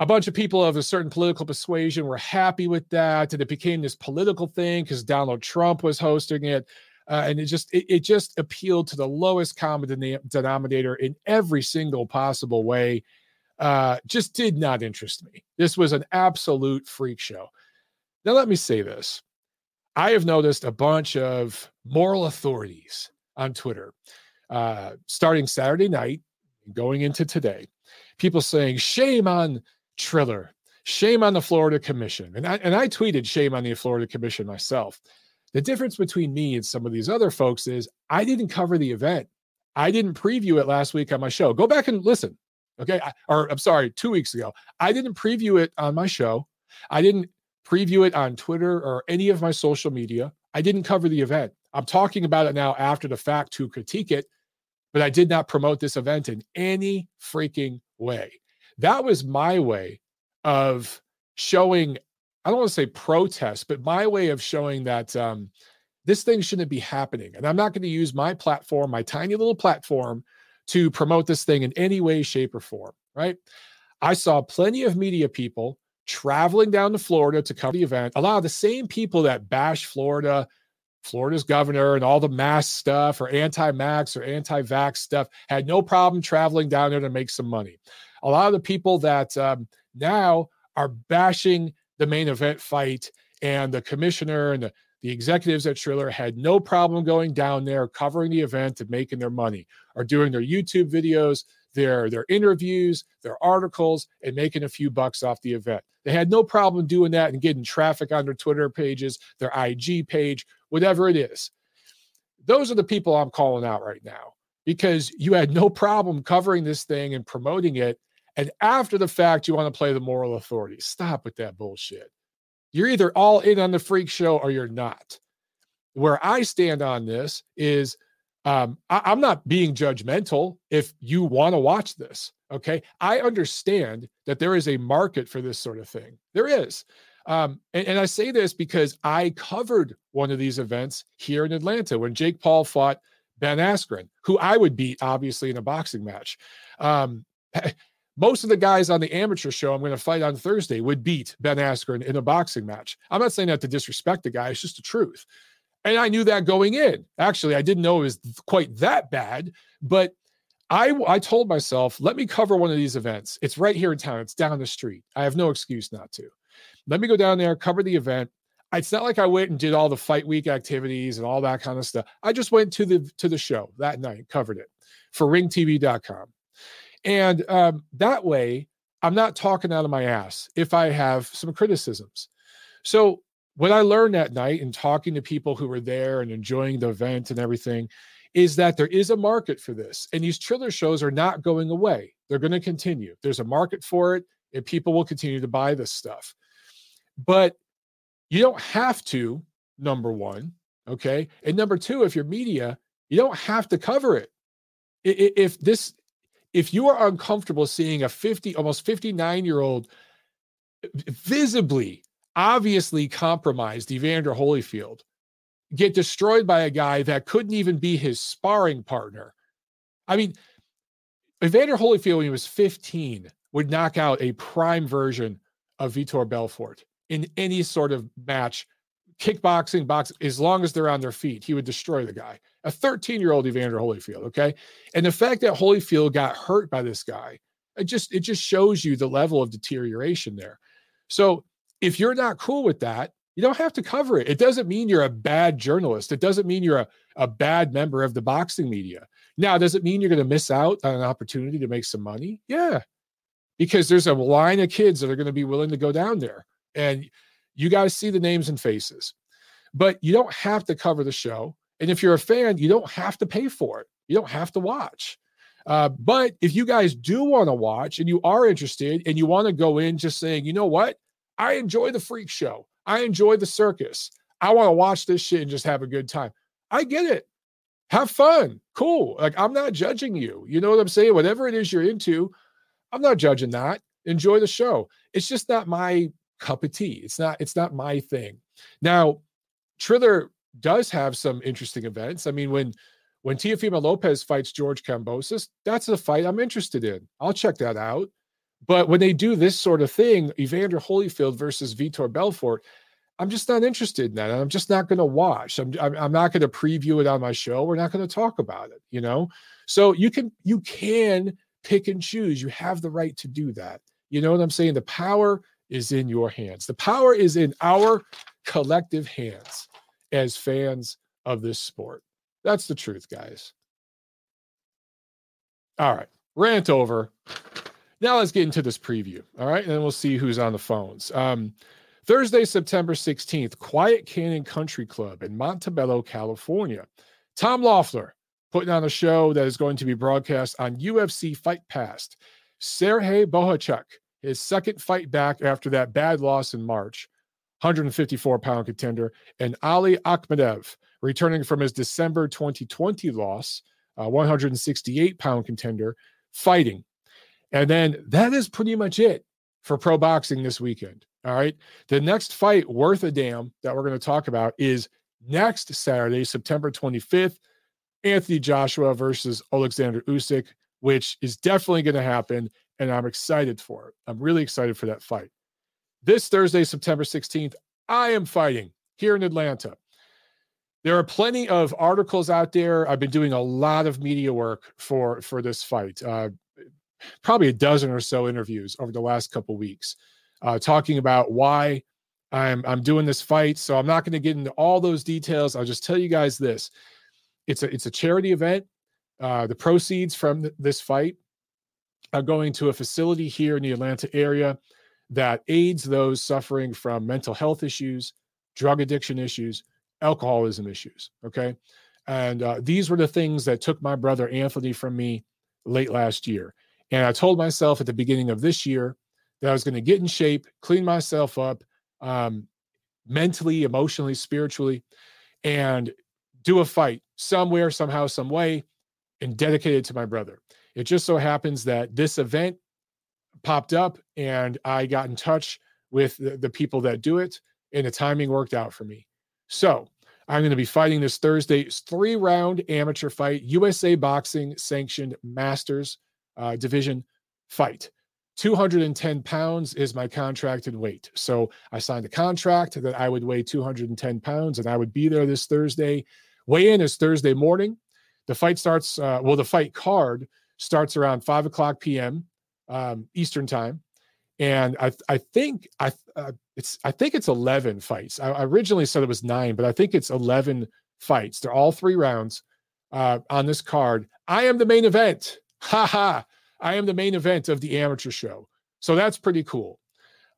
a bunch of people of a certain political persuasion were happy with that. And it became this political thing because Donald Trump was hosting it uh, and it just it, it just appealed to the lowest common denominator in every single possible way. Uh, just did not interest me. This was an absolute freak show. Now, let me say this. I have noticed a bunch of moral authorities on Twitter uh, starting Saturday night, going into today, people saying, shame on Triller, shame on the Florida Commission. And I, and I tweeted shame on the Florida Commission myself. The difference between me and some of these other folks is I didn't cover the event. I didn't preview it last week on my show. Go back and listen. Okay. I, or I'm sorry, two weeks ago. I didn't preview it on my show. I didn't preview it on Twitter or any of my social media. I didn't cover the event. I'm talking about it now after the fact to critique it, but I did not promote this event in any freaking way. That was my way of showing, I don't want to say protest, but my way of showing that um, this thing shouldn't be happening. And I'm not going to use my platform, my tiny little platform, to promote this thing in any way, shape, or form, right? I saw plenty of media people traveling down to Florida to cover the event. A lot of the same people that bash Florida, Florida's governor, and all the mask stuff or anti max or anti vax stuff had no problem traveling down there to make some money. A lot of the people that um, now are bashing the main event fight and the commissioner and the, the executives at Triller had no problem going down there, covering the event and making their money, or doing their YouTube videos, their, their interviews, their articles, and making a few bucks off the event. They had no problem doing that and getting traffic on their Twitter pages, their IG page, whatever it is. Those are the people I'm calling out right now because you had no problem covering this thing and promoting it. And after the fact, you want to play the moral authority. Stop with that bullshit. You're either all in on the freak show or you're not. Where I stand on this is um, I, am not being judgmental if you want to watch this. Okay. I understand that there is a market for this sort of thing. There is. Um, and, and I say this because I covered one of these events here in Atlanta when Jake Paul fought Ben Askren, who I would beat, obviously, in a boxing match. Um, [LAUGHS] most of the guys on the amateur show I'm going to fight on Thursday would beat Ben Askren in a boxing match. I'm not saying that to disrespect the guy, it's just the truth. And I knew that going in. Actually, I didn't know it was quite that bad, but I I told myself, let me cover one of these events. It's right here in town. It's down the street. I have no excuse not to. Let me go down there, cover the event. It's not like I went and did all the fight week activities and all that kind of stuff. I just went to the to the show that night, covered it for ringtv.com. And um, that way, I'm not talking out of my ass if I have some criticisms. So, what I learned that night in talking to people who were there and enjoying the event and everything is that there is a market for this. And these Triller shows are not going away, they're going to continue. There's a market for it, and people will continue to buy this stuff. But you don't have to, number one. Okay. And number two, if you're media, you don't have to cover it. If this if you are uncomfortable seeing a 50 almost 59 year old visibly obviously compromised evander holyfield get destroyed by a guy that couldn't even be his sparring partner i mean evander holyfield when he was 15 would knock out a prime version of vitor belfort in any sort of match kickboxing box as long as they're on their feet he would destroy the guy a 13 year old Evander Holyfield. Okay. And the fact that Holyfield got hurt by this guy, it just, it just shows you the level of deterioration there. So if you're not cool with that, you don't have to cover it. It doesn't mean you're a bad journalist. It doesn't mean you're a, a bad member of the boxing media. Now, does it mean you're going to miss out on an opportunity to make some money? Yeah. Because there's a line of kids that are going to be willing to go down there. And you got to see the names and faces. But you don't have to cover the show. And if you're a fan, you don't have to pay for it. You don't have to watch. Uh, but if you guys do want to watch and you are interested and you want to go in just saying, you know what? I enjoy the freak show. I enjoy the circus. I want to watch this shit and just have a good time. I get it. Have fun. Cool. Like I'm not judging you. You know what I'm saying? Whatever it is you're into, I'm not judging that. Enjoy the show. It's just not my cup of tea. It's not, it's not my thing. Now, Triller does have some interesting events. I mean, when when Teofimo Lopez fights George Kambosos, that's a fight I'm interested in. I'll check that out. But when they do this sort of thing, Evander Holyfield versus Vitor Belfort, I'm just not interested in that. I'm just not going to watch. I'm, I'm, I'm not going to preview it on my show. We're not going to talk about it, you know? So you can, you can pick and choose. You have the right to do that. You know what I'm saying? The power is in your hands. The power is in our collective hands as fans of this sport. That's the truth, guys. All right, rant over. Now let's get into this preview. All right. And then we'll see who's on the phones. Um, Thursday, September 16th, Quiet Cannon Country Club in Montebello, California. Tom Loeffler putting on a show that is going to be broadcast on UFC Fight Pass. Sergey Bohachuk, his second fight back after that bad loss in March, 154 pound contender, and Ali Akhmedov, returning from his December 2020 loss, 168 pound contender, fighting. And then that is pretty much it for pro boxing this weekend. All right. The next fight worth a damn that we're going to talk about is next Saturday, September 25th, Anthony Joshua versus Alexander Usyk, which is definitely going to happen. And I'm excited for it. I'm really excited for that fight. This Thursday, September 16th, I am fighting here in Atlanta. There are plenty of articles out there. I've been doing a lot of media work for for this fight. Uh, probably a dozen or so interviews over the last couple weeks, uh, talking about why I'm I'm doing this fight. So I'm not going to get into all those details. I'll just tell you guys this: it's a it's a charity event. Uh, the proceeds from th- this fight are going to a facility here in the Atlanta area that aids those suffering from mental health issues, drug addiction issues, alcoholism issues. Okay. And uh, these were the things that took my brother Anthony from me late last year. And I told myself at the beginning of this year that I was going to get in shape, clean myself up um, mentally, emotionally, spiritually, and do a fight somewhere, somehow, some way, and dedicate it to my brother. It just so happens that this event popped up and I got in touch with the, the people that do it, and the timing worked out for me. So I'm going to be fighting this Thursday, three round amateur fight, USA Boxing sanctioned Masters uh, division fight. 210 pounds is my contracted weight. So I signed a contract that I would weigh 210 pounds and I would be there this Thursday. Weigh in is Thursday morning. The fight starts, uh, well, the fight card starts around 5 o'clock p.m. Um, Eastern time. And I, I think I, uh, it's, I think it's 11 fights. I, I originally said it was nine, but I think it's 11 fights. They're all three rounds uh, on this card. I am the main event. Ha ha. I am the main event of the amateur show. So that's pretty cool.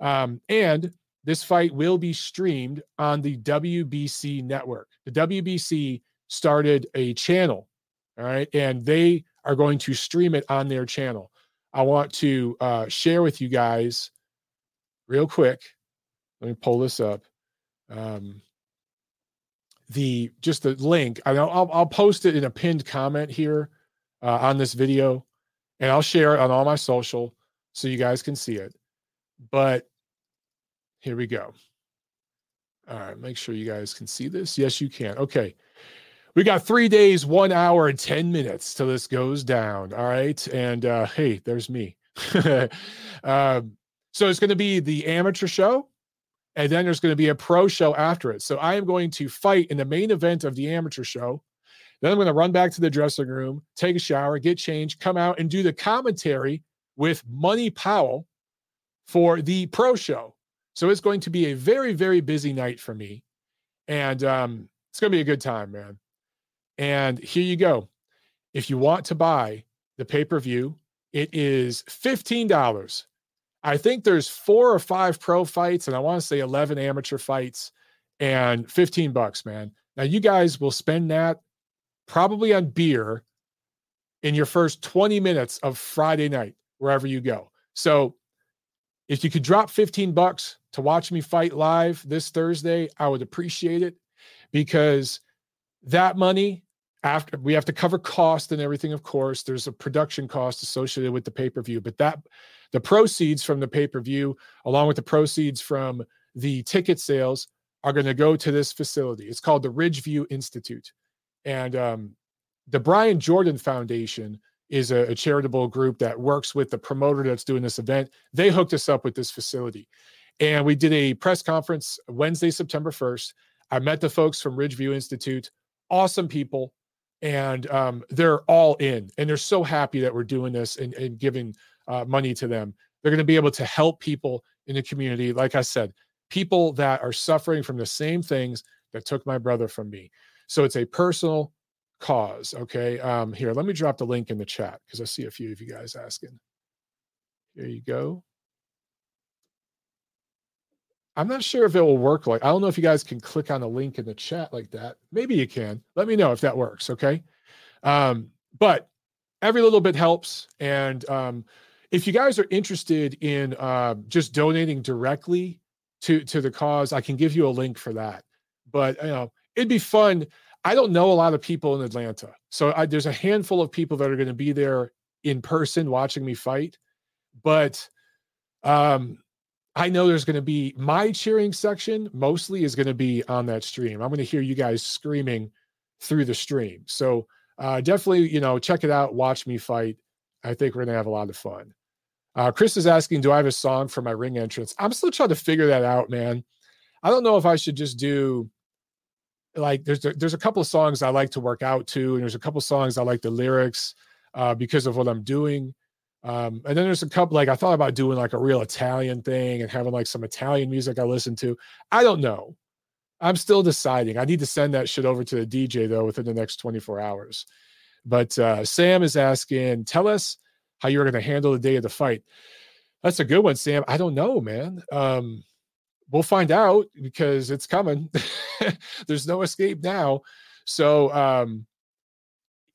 Um, and this fight will be streamed on the WBC network. The WBC started a channel, all right, and they are going to stream it on their channel. I want to uh, share with you guys real quick. Let me pull this up. Um, the just the link. I know I'll, I'll post it in a pinned comment here uh, on this video and I'll share it on all my social so you guys can see it. But here we go. All right, make sure you guys can see this. Yes, you can. Okay. We got three days, one hour, and 10 minutes till this goes down. All right. And uh, hey, there's me. [LAUGHS] um, so it's going to be the amateur show, and then there's going to be a pro show after it. So I am going to fight in the main event of the amateur show then I'm going to run back to the dressing room, take a shower, get changed, come out and do the commentary with Money Powell for the pro show. So it's going to be a very, very busy night for me. And um, it's going to be a good time, man. And here you go. If you want to buy the pay per view, it is $15. I think there's four or five pro fights, and I want to say 11 amateur fights, and 15 bucks, man. Now, you guys will spend that probably on beer in your first 20 minutes of Friday night, wherever you go. So if you could drop 15 bucks to watch me fight live this Thursday, I would appreciate it because that money after we have to cover cost and everything of course. There's a production cost associated with the pay-per-view but that the proceeds from the pay-per-view along with the proceeds from the ticket sales are going to go to this facility. It's called the ridgeview institute and um, the Brian Jordan Foundation is a, a, charitable group that works with the promoter that's doing this event. They hooked us up with this facility. And we did a press conference Wednesday, September 1st. I met the folks from Ridgeview Institute, awesome people. And um, they're all in. And they're so happy that we're doing this and, and giving uh, money to them. They're going to be able to help people in the community. Like I said, people that are suffering from the same things that took my brother from me. So it's a personal cause. Okay. Um, here, let me drop the link in the chat because I see a few of you guys asking. Here you go. I'm not sure if it will work like I don't know if you guys can click on a link in the chat like that. Maybe you can. Let me know if that works. Okay. Um, but every little bit helps. And um, if you guys are interested in uh, just donating directly to to the cause, I can give you a link for that. But you know, it'd be fun. I don't know a lot of people in Atlanta, so I, there's a handful of people that are going to be there in person watching me fight. But um, I know there's going to be my cheering section mostly is going to be on that stream. I'm going to hear you guys screaming through the stream. So uh, definitely, you know, check it out. Watch me fight. I think we're going to have a lot of fun. Uh, Chris is asking, do I have a song for my ring entrance? I'm still trying to figure that out, man. I don't know if I should just do like there's there's a couple of songs I like to work out to, and there's a couple songs I like the lyrics uh, because of what I'm doing. Um, and then there's a couple like I thought about doing like a real Italian thing and having like some Italian music I listen to. I don't know. I'm still deciding. I need to send that shit over to the DJ though within the next 24 hours. But uh, Sam is asking, tell us how you're going to handle the day of the fight. That's a good one, Sam. I don't know, man. Um, we'll find out because it's coming. [LAUGHS] There's no escape now. So um,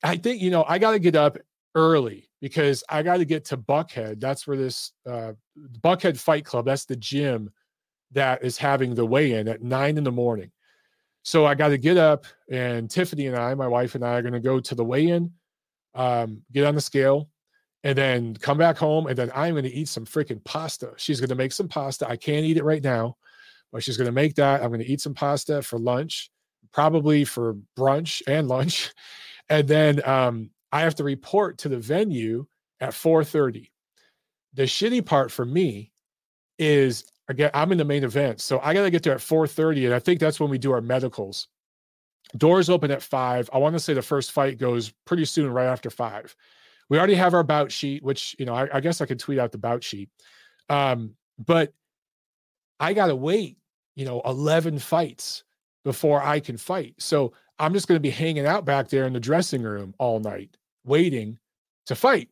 I think you know I got to get up early because I got to get to Buckhead. That's where this uh, Buckhead Fight Club. That's the gym that is having the weigh-in at nine in the morning. So I got to get up, and Tiffany and I, my wife and I, are going to go to the weigh-in, um, get on the scale, and then come back home. And then I'm going to eat some freaking pasta. She's going to make some pasta. I can't eat it right now, she's going to make that. I'm going to eat some pasta for lunch, probably for brunch and lunch. [LAUGHS] And then um, I have to report to the venue at 4:30. The shitty part for me is again, I'm in the main event. So I got to get there at 4:30. And I think that's when we do our medicals. Doors open at five. I want to say the first fight goes pretty soon, right after five. We already have our bout sheet, which you know, I, I guess I could tweet out the bout sheet. Um, but I gotta wait, you know, 11 fights before I can fight. So I'm just gonna be hanging out back there in the dressing room all night, waiting to fight.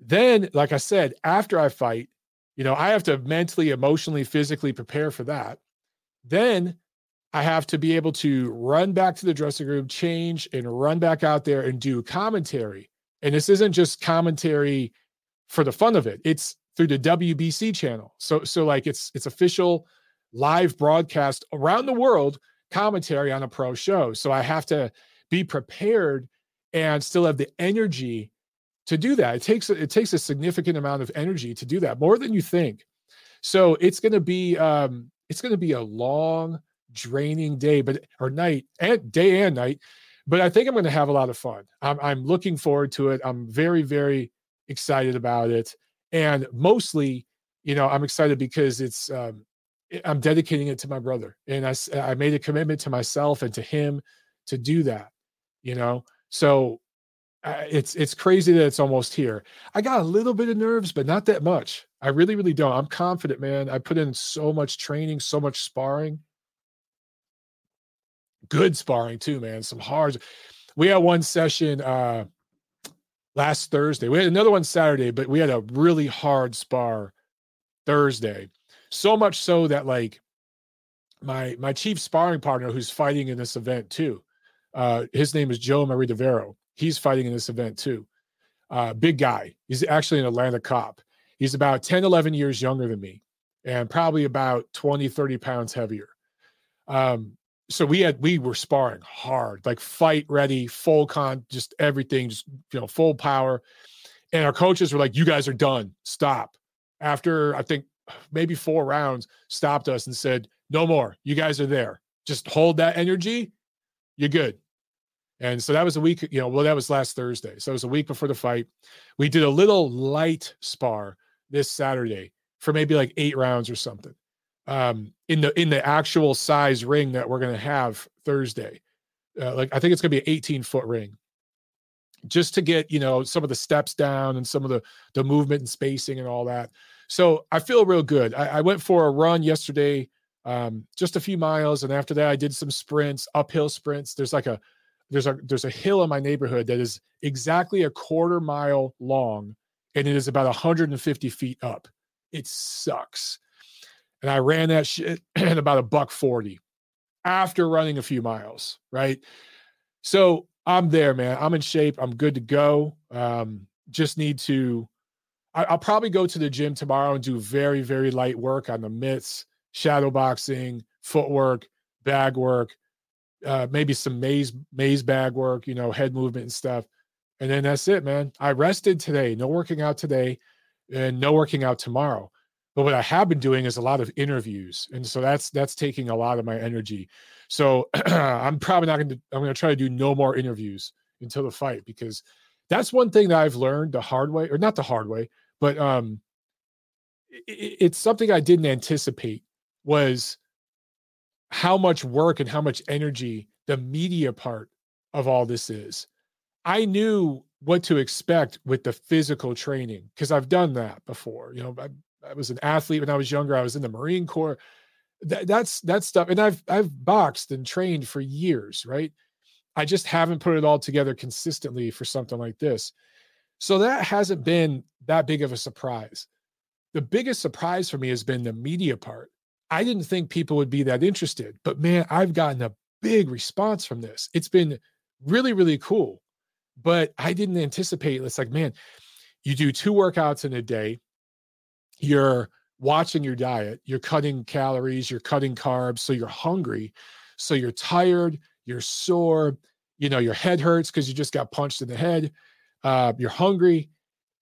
Then, like I said, after I fight, you know, I have to mentally, emotionally, physically prepare for that. Then I have to be able to run back to the dressing room, change, and run back out there and do commentary and this isn't just commentary for the fun of it. It's through the WBC channel. So so like it's it's official live broadcast around the world commentary on a pro show. So I have to be prepared and still have the energy to do that. It takes it takes a significant amount of energy to do that, more than you think. So it's going to be um it's going to be a long draining day but or night and day and night but I think I'm going to have a lot of fun. I'm, I'm looking forward to it. I'm very, very excited about it. And mostly, you know, I'm excited because it's, um, I'm dedicating it to my brother. And I, I made a commitment to myself and to him to do that, you know? So uh, it's, it's crazy that it's almost here. I got a little bit of nerves, but not that much. I really, really don't. I'm confident, man. I put in so much training, so much sparring good sparring too, man. Some hard. We had one session uh last Thursday. We had another one Saturday, but we had a really hard spar Thursday. So much so that like my my chief sparring partner who's fighting in this event too. Uh his name is Joe Maridavero. He's fighting in this event too. Uh big guy. He's actually an Atlanta cop. He's about 10 11 years younger than me and probably about 20 30 pounds heavier. Um so we had we were sparring hard, like fight ready, full con, just everything, just you know, full power. And our coaches were like, "You guys are done. Stop." After I think maybe four rounds, stopped us and said, "No more. You guys are there. Just hold that energy. You're good." And so that was a week, you know, well, that was last Thursday. So it was a week before the fight. We did a little light spar this Saturday for maybe like eight rounds or something um, in the in the actual size ring that we're going to have Thursday. Uh, like I think it's going to be an 18 foot ring, just to get you know some of the steps down and some of the the movement and spacing and all that. So I feel real good. I, I went for a run yesterday, um, just a few miles, and after that I did some sprints, uphill sprints. There's like a there's a there's a hill in my neighborhood that is exactly a quarter mile long and it is about 150 feet up. It sucks. And I ran that shit [CLEARS THROAT] at about a buck 40 after running a few miles, right? So I'm there, man. I'm in shape. I'm good to go. Um, just need to I, will probably go to the gym tomorrow and do very, very light work on the mitts, shadow boxing, footwork, bag work, uh, maybe some maize maize bag work, you know, head movement and stuff. And then that's it, man. I rested today, no working out today, and no working out tomorrow. But what I have been doing is a lot of interviews, and so that's that's taking a lot of my energy. So [CLEARS THROAT] I'm probably not going to. I'm going to try to do no more interviews until the fight because that's one thing that I've learned the hard way, or not the hard way, but um, it, it's something I didn't anticipate was how much work and how much energy the media part of all this is. I knew what to expect with the physical training because I've done that before. You know, I, I, was an athlete when I was younger. I was in the Marine Corps. That, that's that stuff, and I've I've boxed and trained for years, right? I just haven't put it all together consistently for something like this. So that hasn't been that big of a surprise. The biggest surprise for me has been the media part. I didn't think people would be that interested, but man, I've gotten a big response from this. It's been really, really cool. But I didn't anticipate it's like, man, you do two workouts in a day, you're watching your diet, you're cutting calories, you're cutting carbs, so you're hungry, so you're tired, you're sore, you know, your head hurts because you just got punched in the head, uh, you're hungry,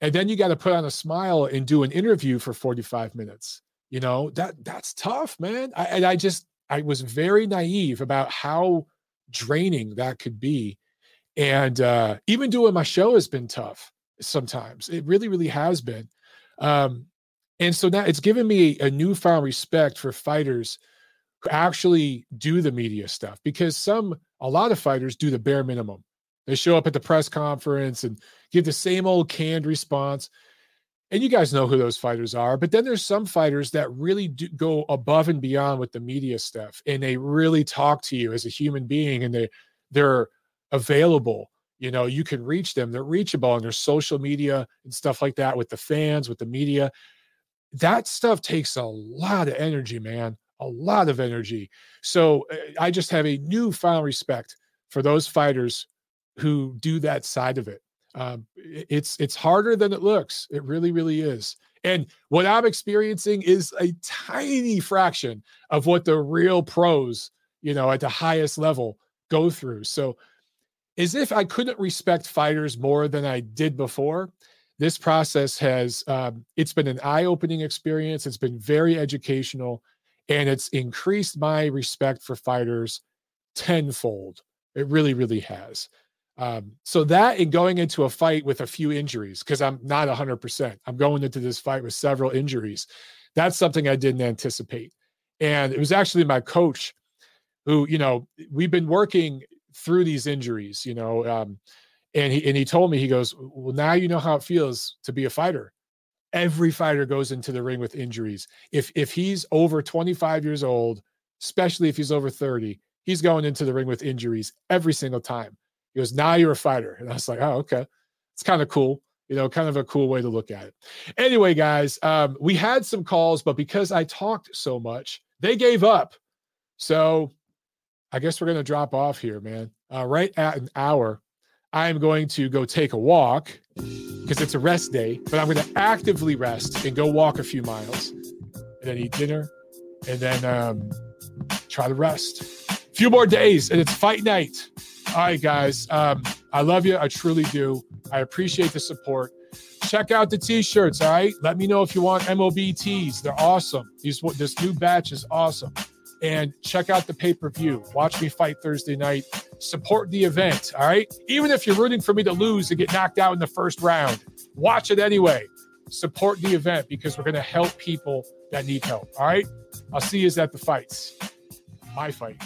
and then you got to put on a smile and do an interview for 45 minutes you know? That that's tough man. I, and i just i was very naive about how draining that could be. And uh even doing my show has been tough sometimes. It really really has been. Um and so now it's given me a newfound respect for fighters who actually do the media stuff because some a lot of fighters do the bare minimum they show up at the press conference and give the same old canned response. And you guys know who those fighters are. But then there's some fighters that really do go above and beyond with the media stuff and they really talk to you as a human being and they they're available. You know, you can reach them. They're reachable on their social media and stuff like that with the fans, with the media. That stuff takes a lot of energy, man. A lot of energy. So eh, I just have a newfound respect for those fighters who do that side of it. Um, it's it's harder than it looks. It really, really is. And what I'm experiencing is a tiny fraction of what the real pros, you know, at the highest level go through. So, as if I couldn't respect fighters more than I did before, this process has um, it's been an eye-opening experience. It's been very educational, and it's increased my respect for fighters tenfold. It really, really has. Um, so that and going into a fight with a few injuries, because I'm not 100%, I'm going into this fight with several injuries. That's something I didn't anticipate. And it was actually my coach who, you know, we've been working through these injuries, you know, um, and he and he told me, he goes, Well, now you know how it feels to be a fighter. Every fighter goes into the ring with injuries. If if he's over 25 years old, especially if he's over 30, he's going into the ring with injuries every single time. He goes, now you're a fighter. And I was like, oh, okay. It's kind of cool. You know, kind of a cool way to look at it. Anyway, guys, um, we had some calls, but because I talked so much, they gave up. So I guess we're going to drop off here, man. Uh, right at an hour, I am going to go take a walk because it's a rest day, but I'm going to actively rest and go walk a few miles and then eat dinner and then um, try to rest. A few more days and it's fight night. All right, guys. Um, I love you. I truly do. I appreciate the support. Check out the t-shirts. All right. Let me know if you want MOB tees. They're awesome. These this new batch is awesome. And check out the pay-per-view. Watch me fight Thursday night. Support the event. All right. Even if you're rooting for me to lose and get knocked out in the first round, watch it anyway. Support the event because we're going to help people that need help. All right. I'll see you at the fights. My fight.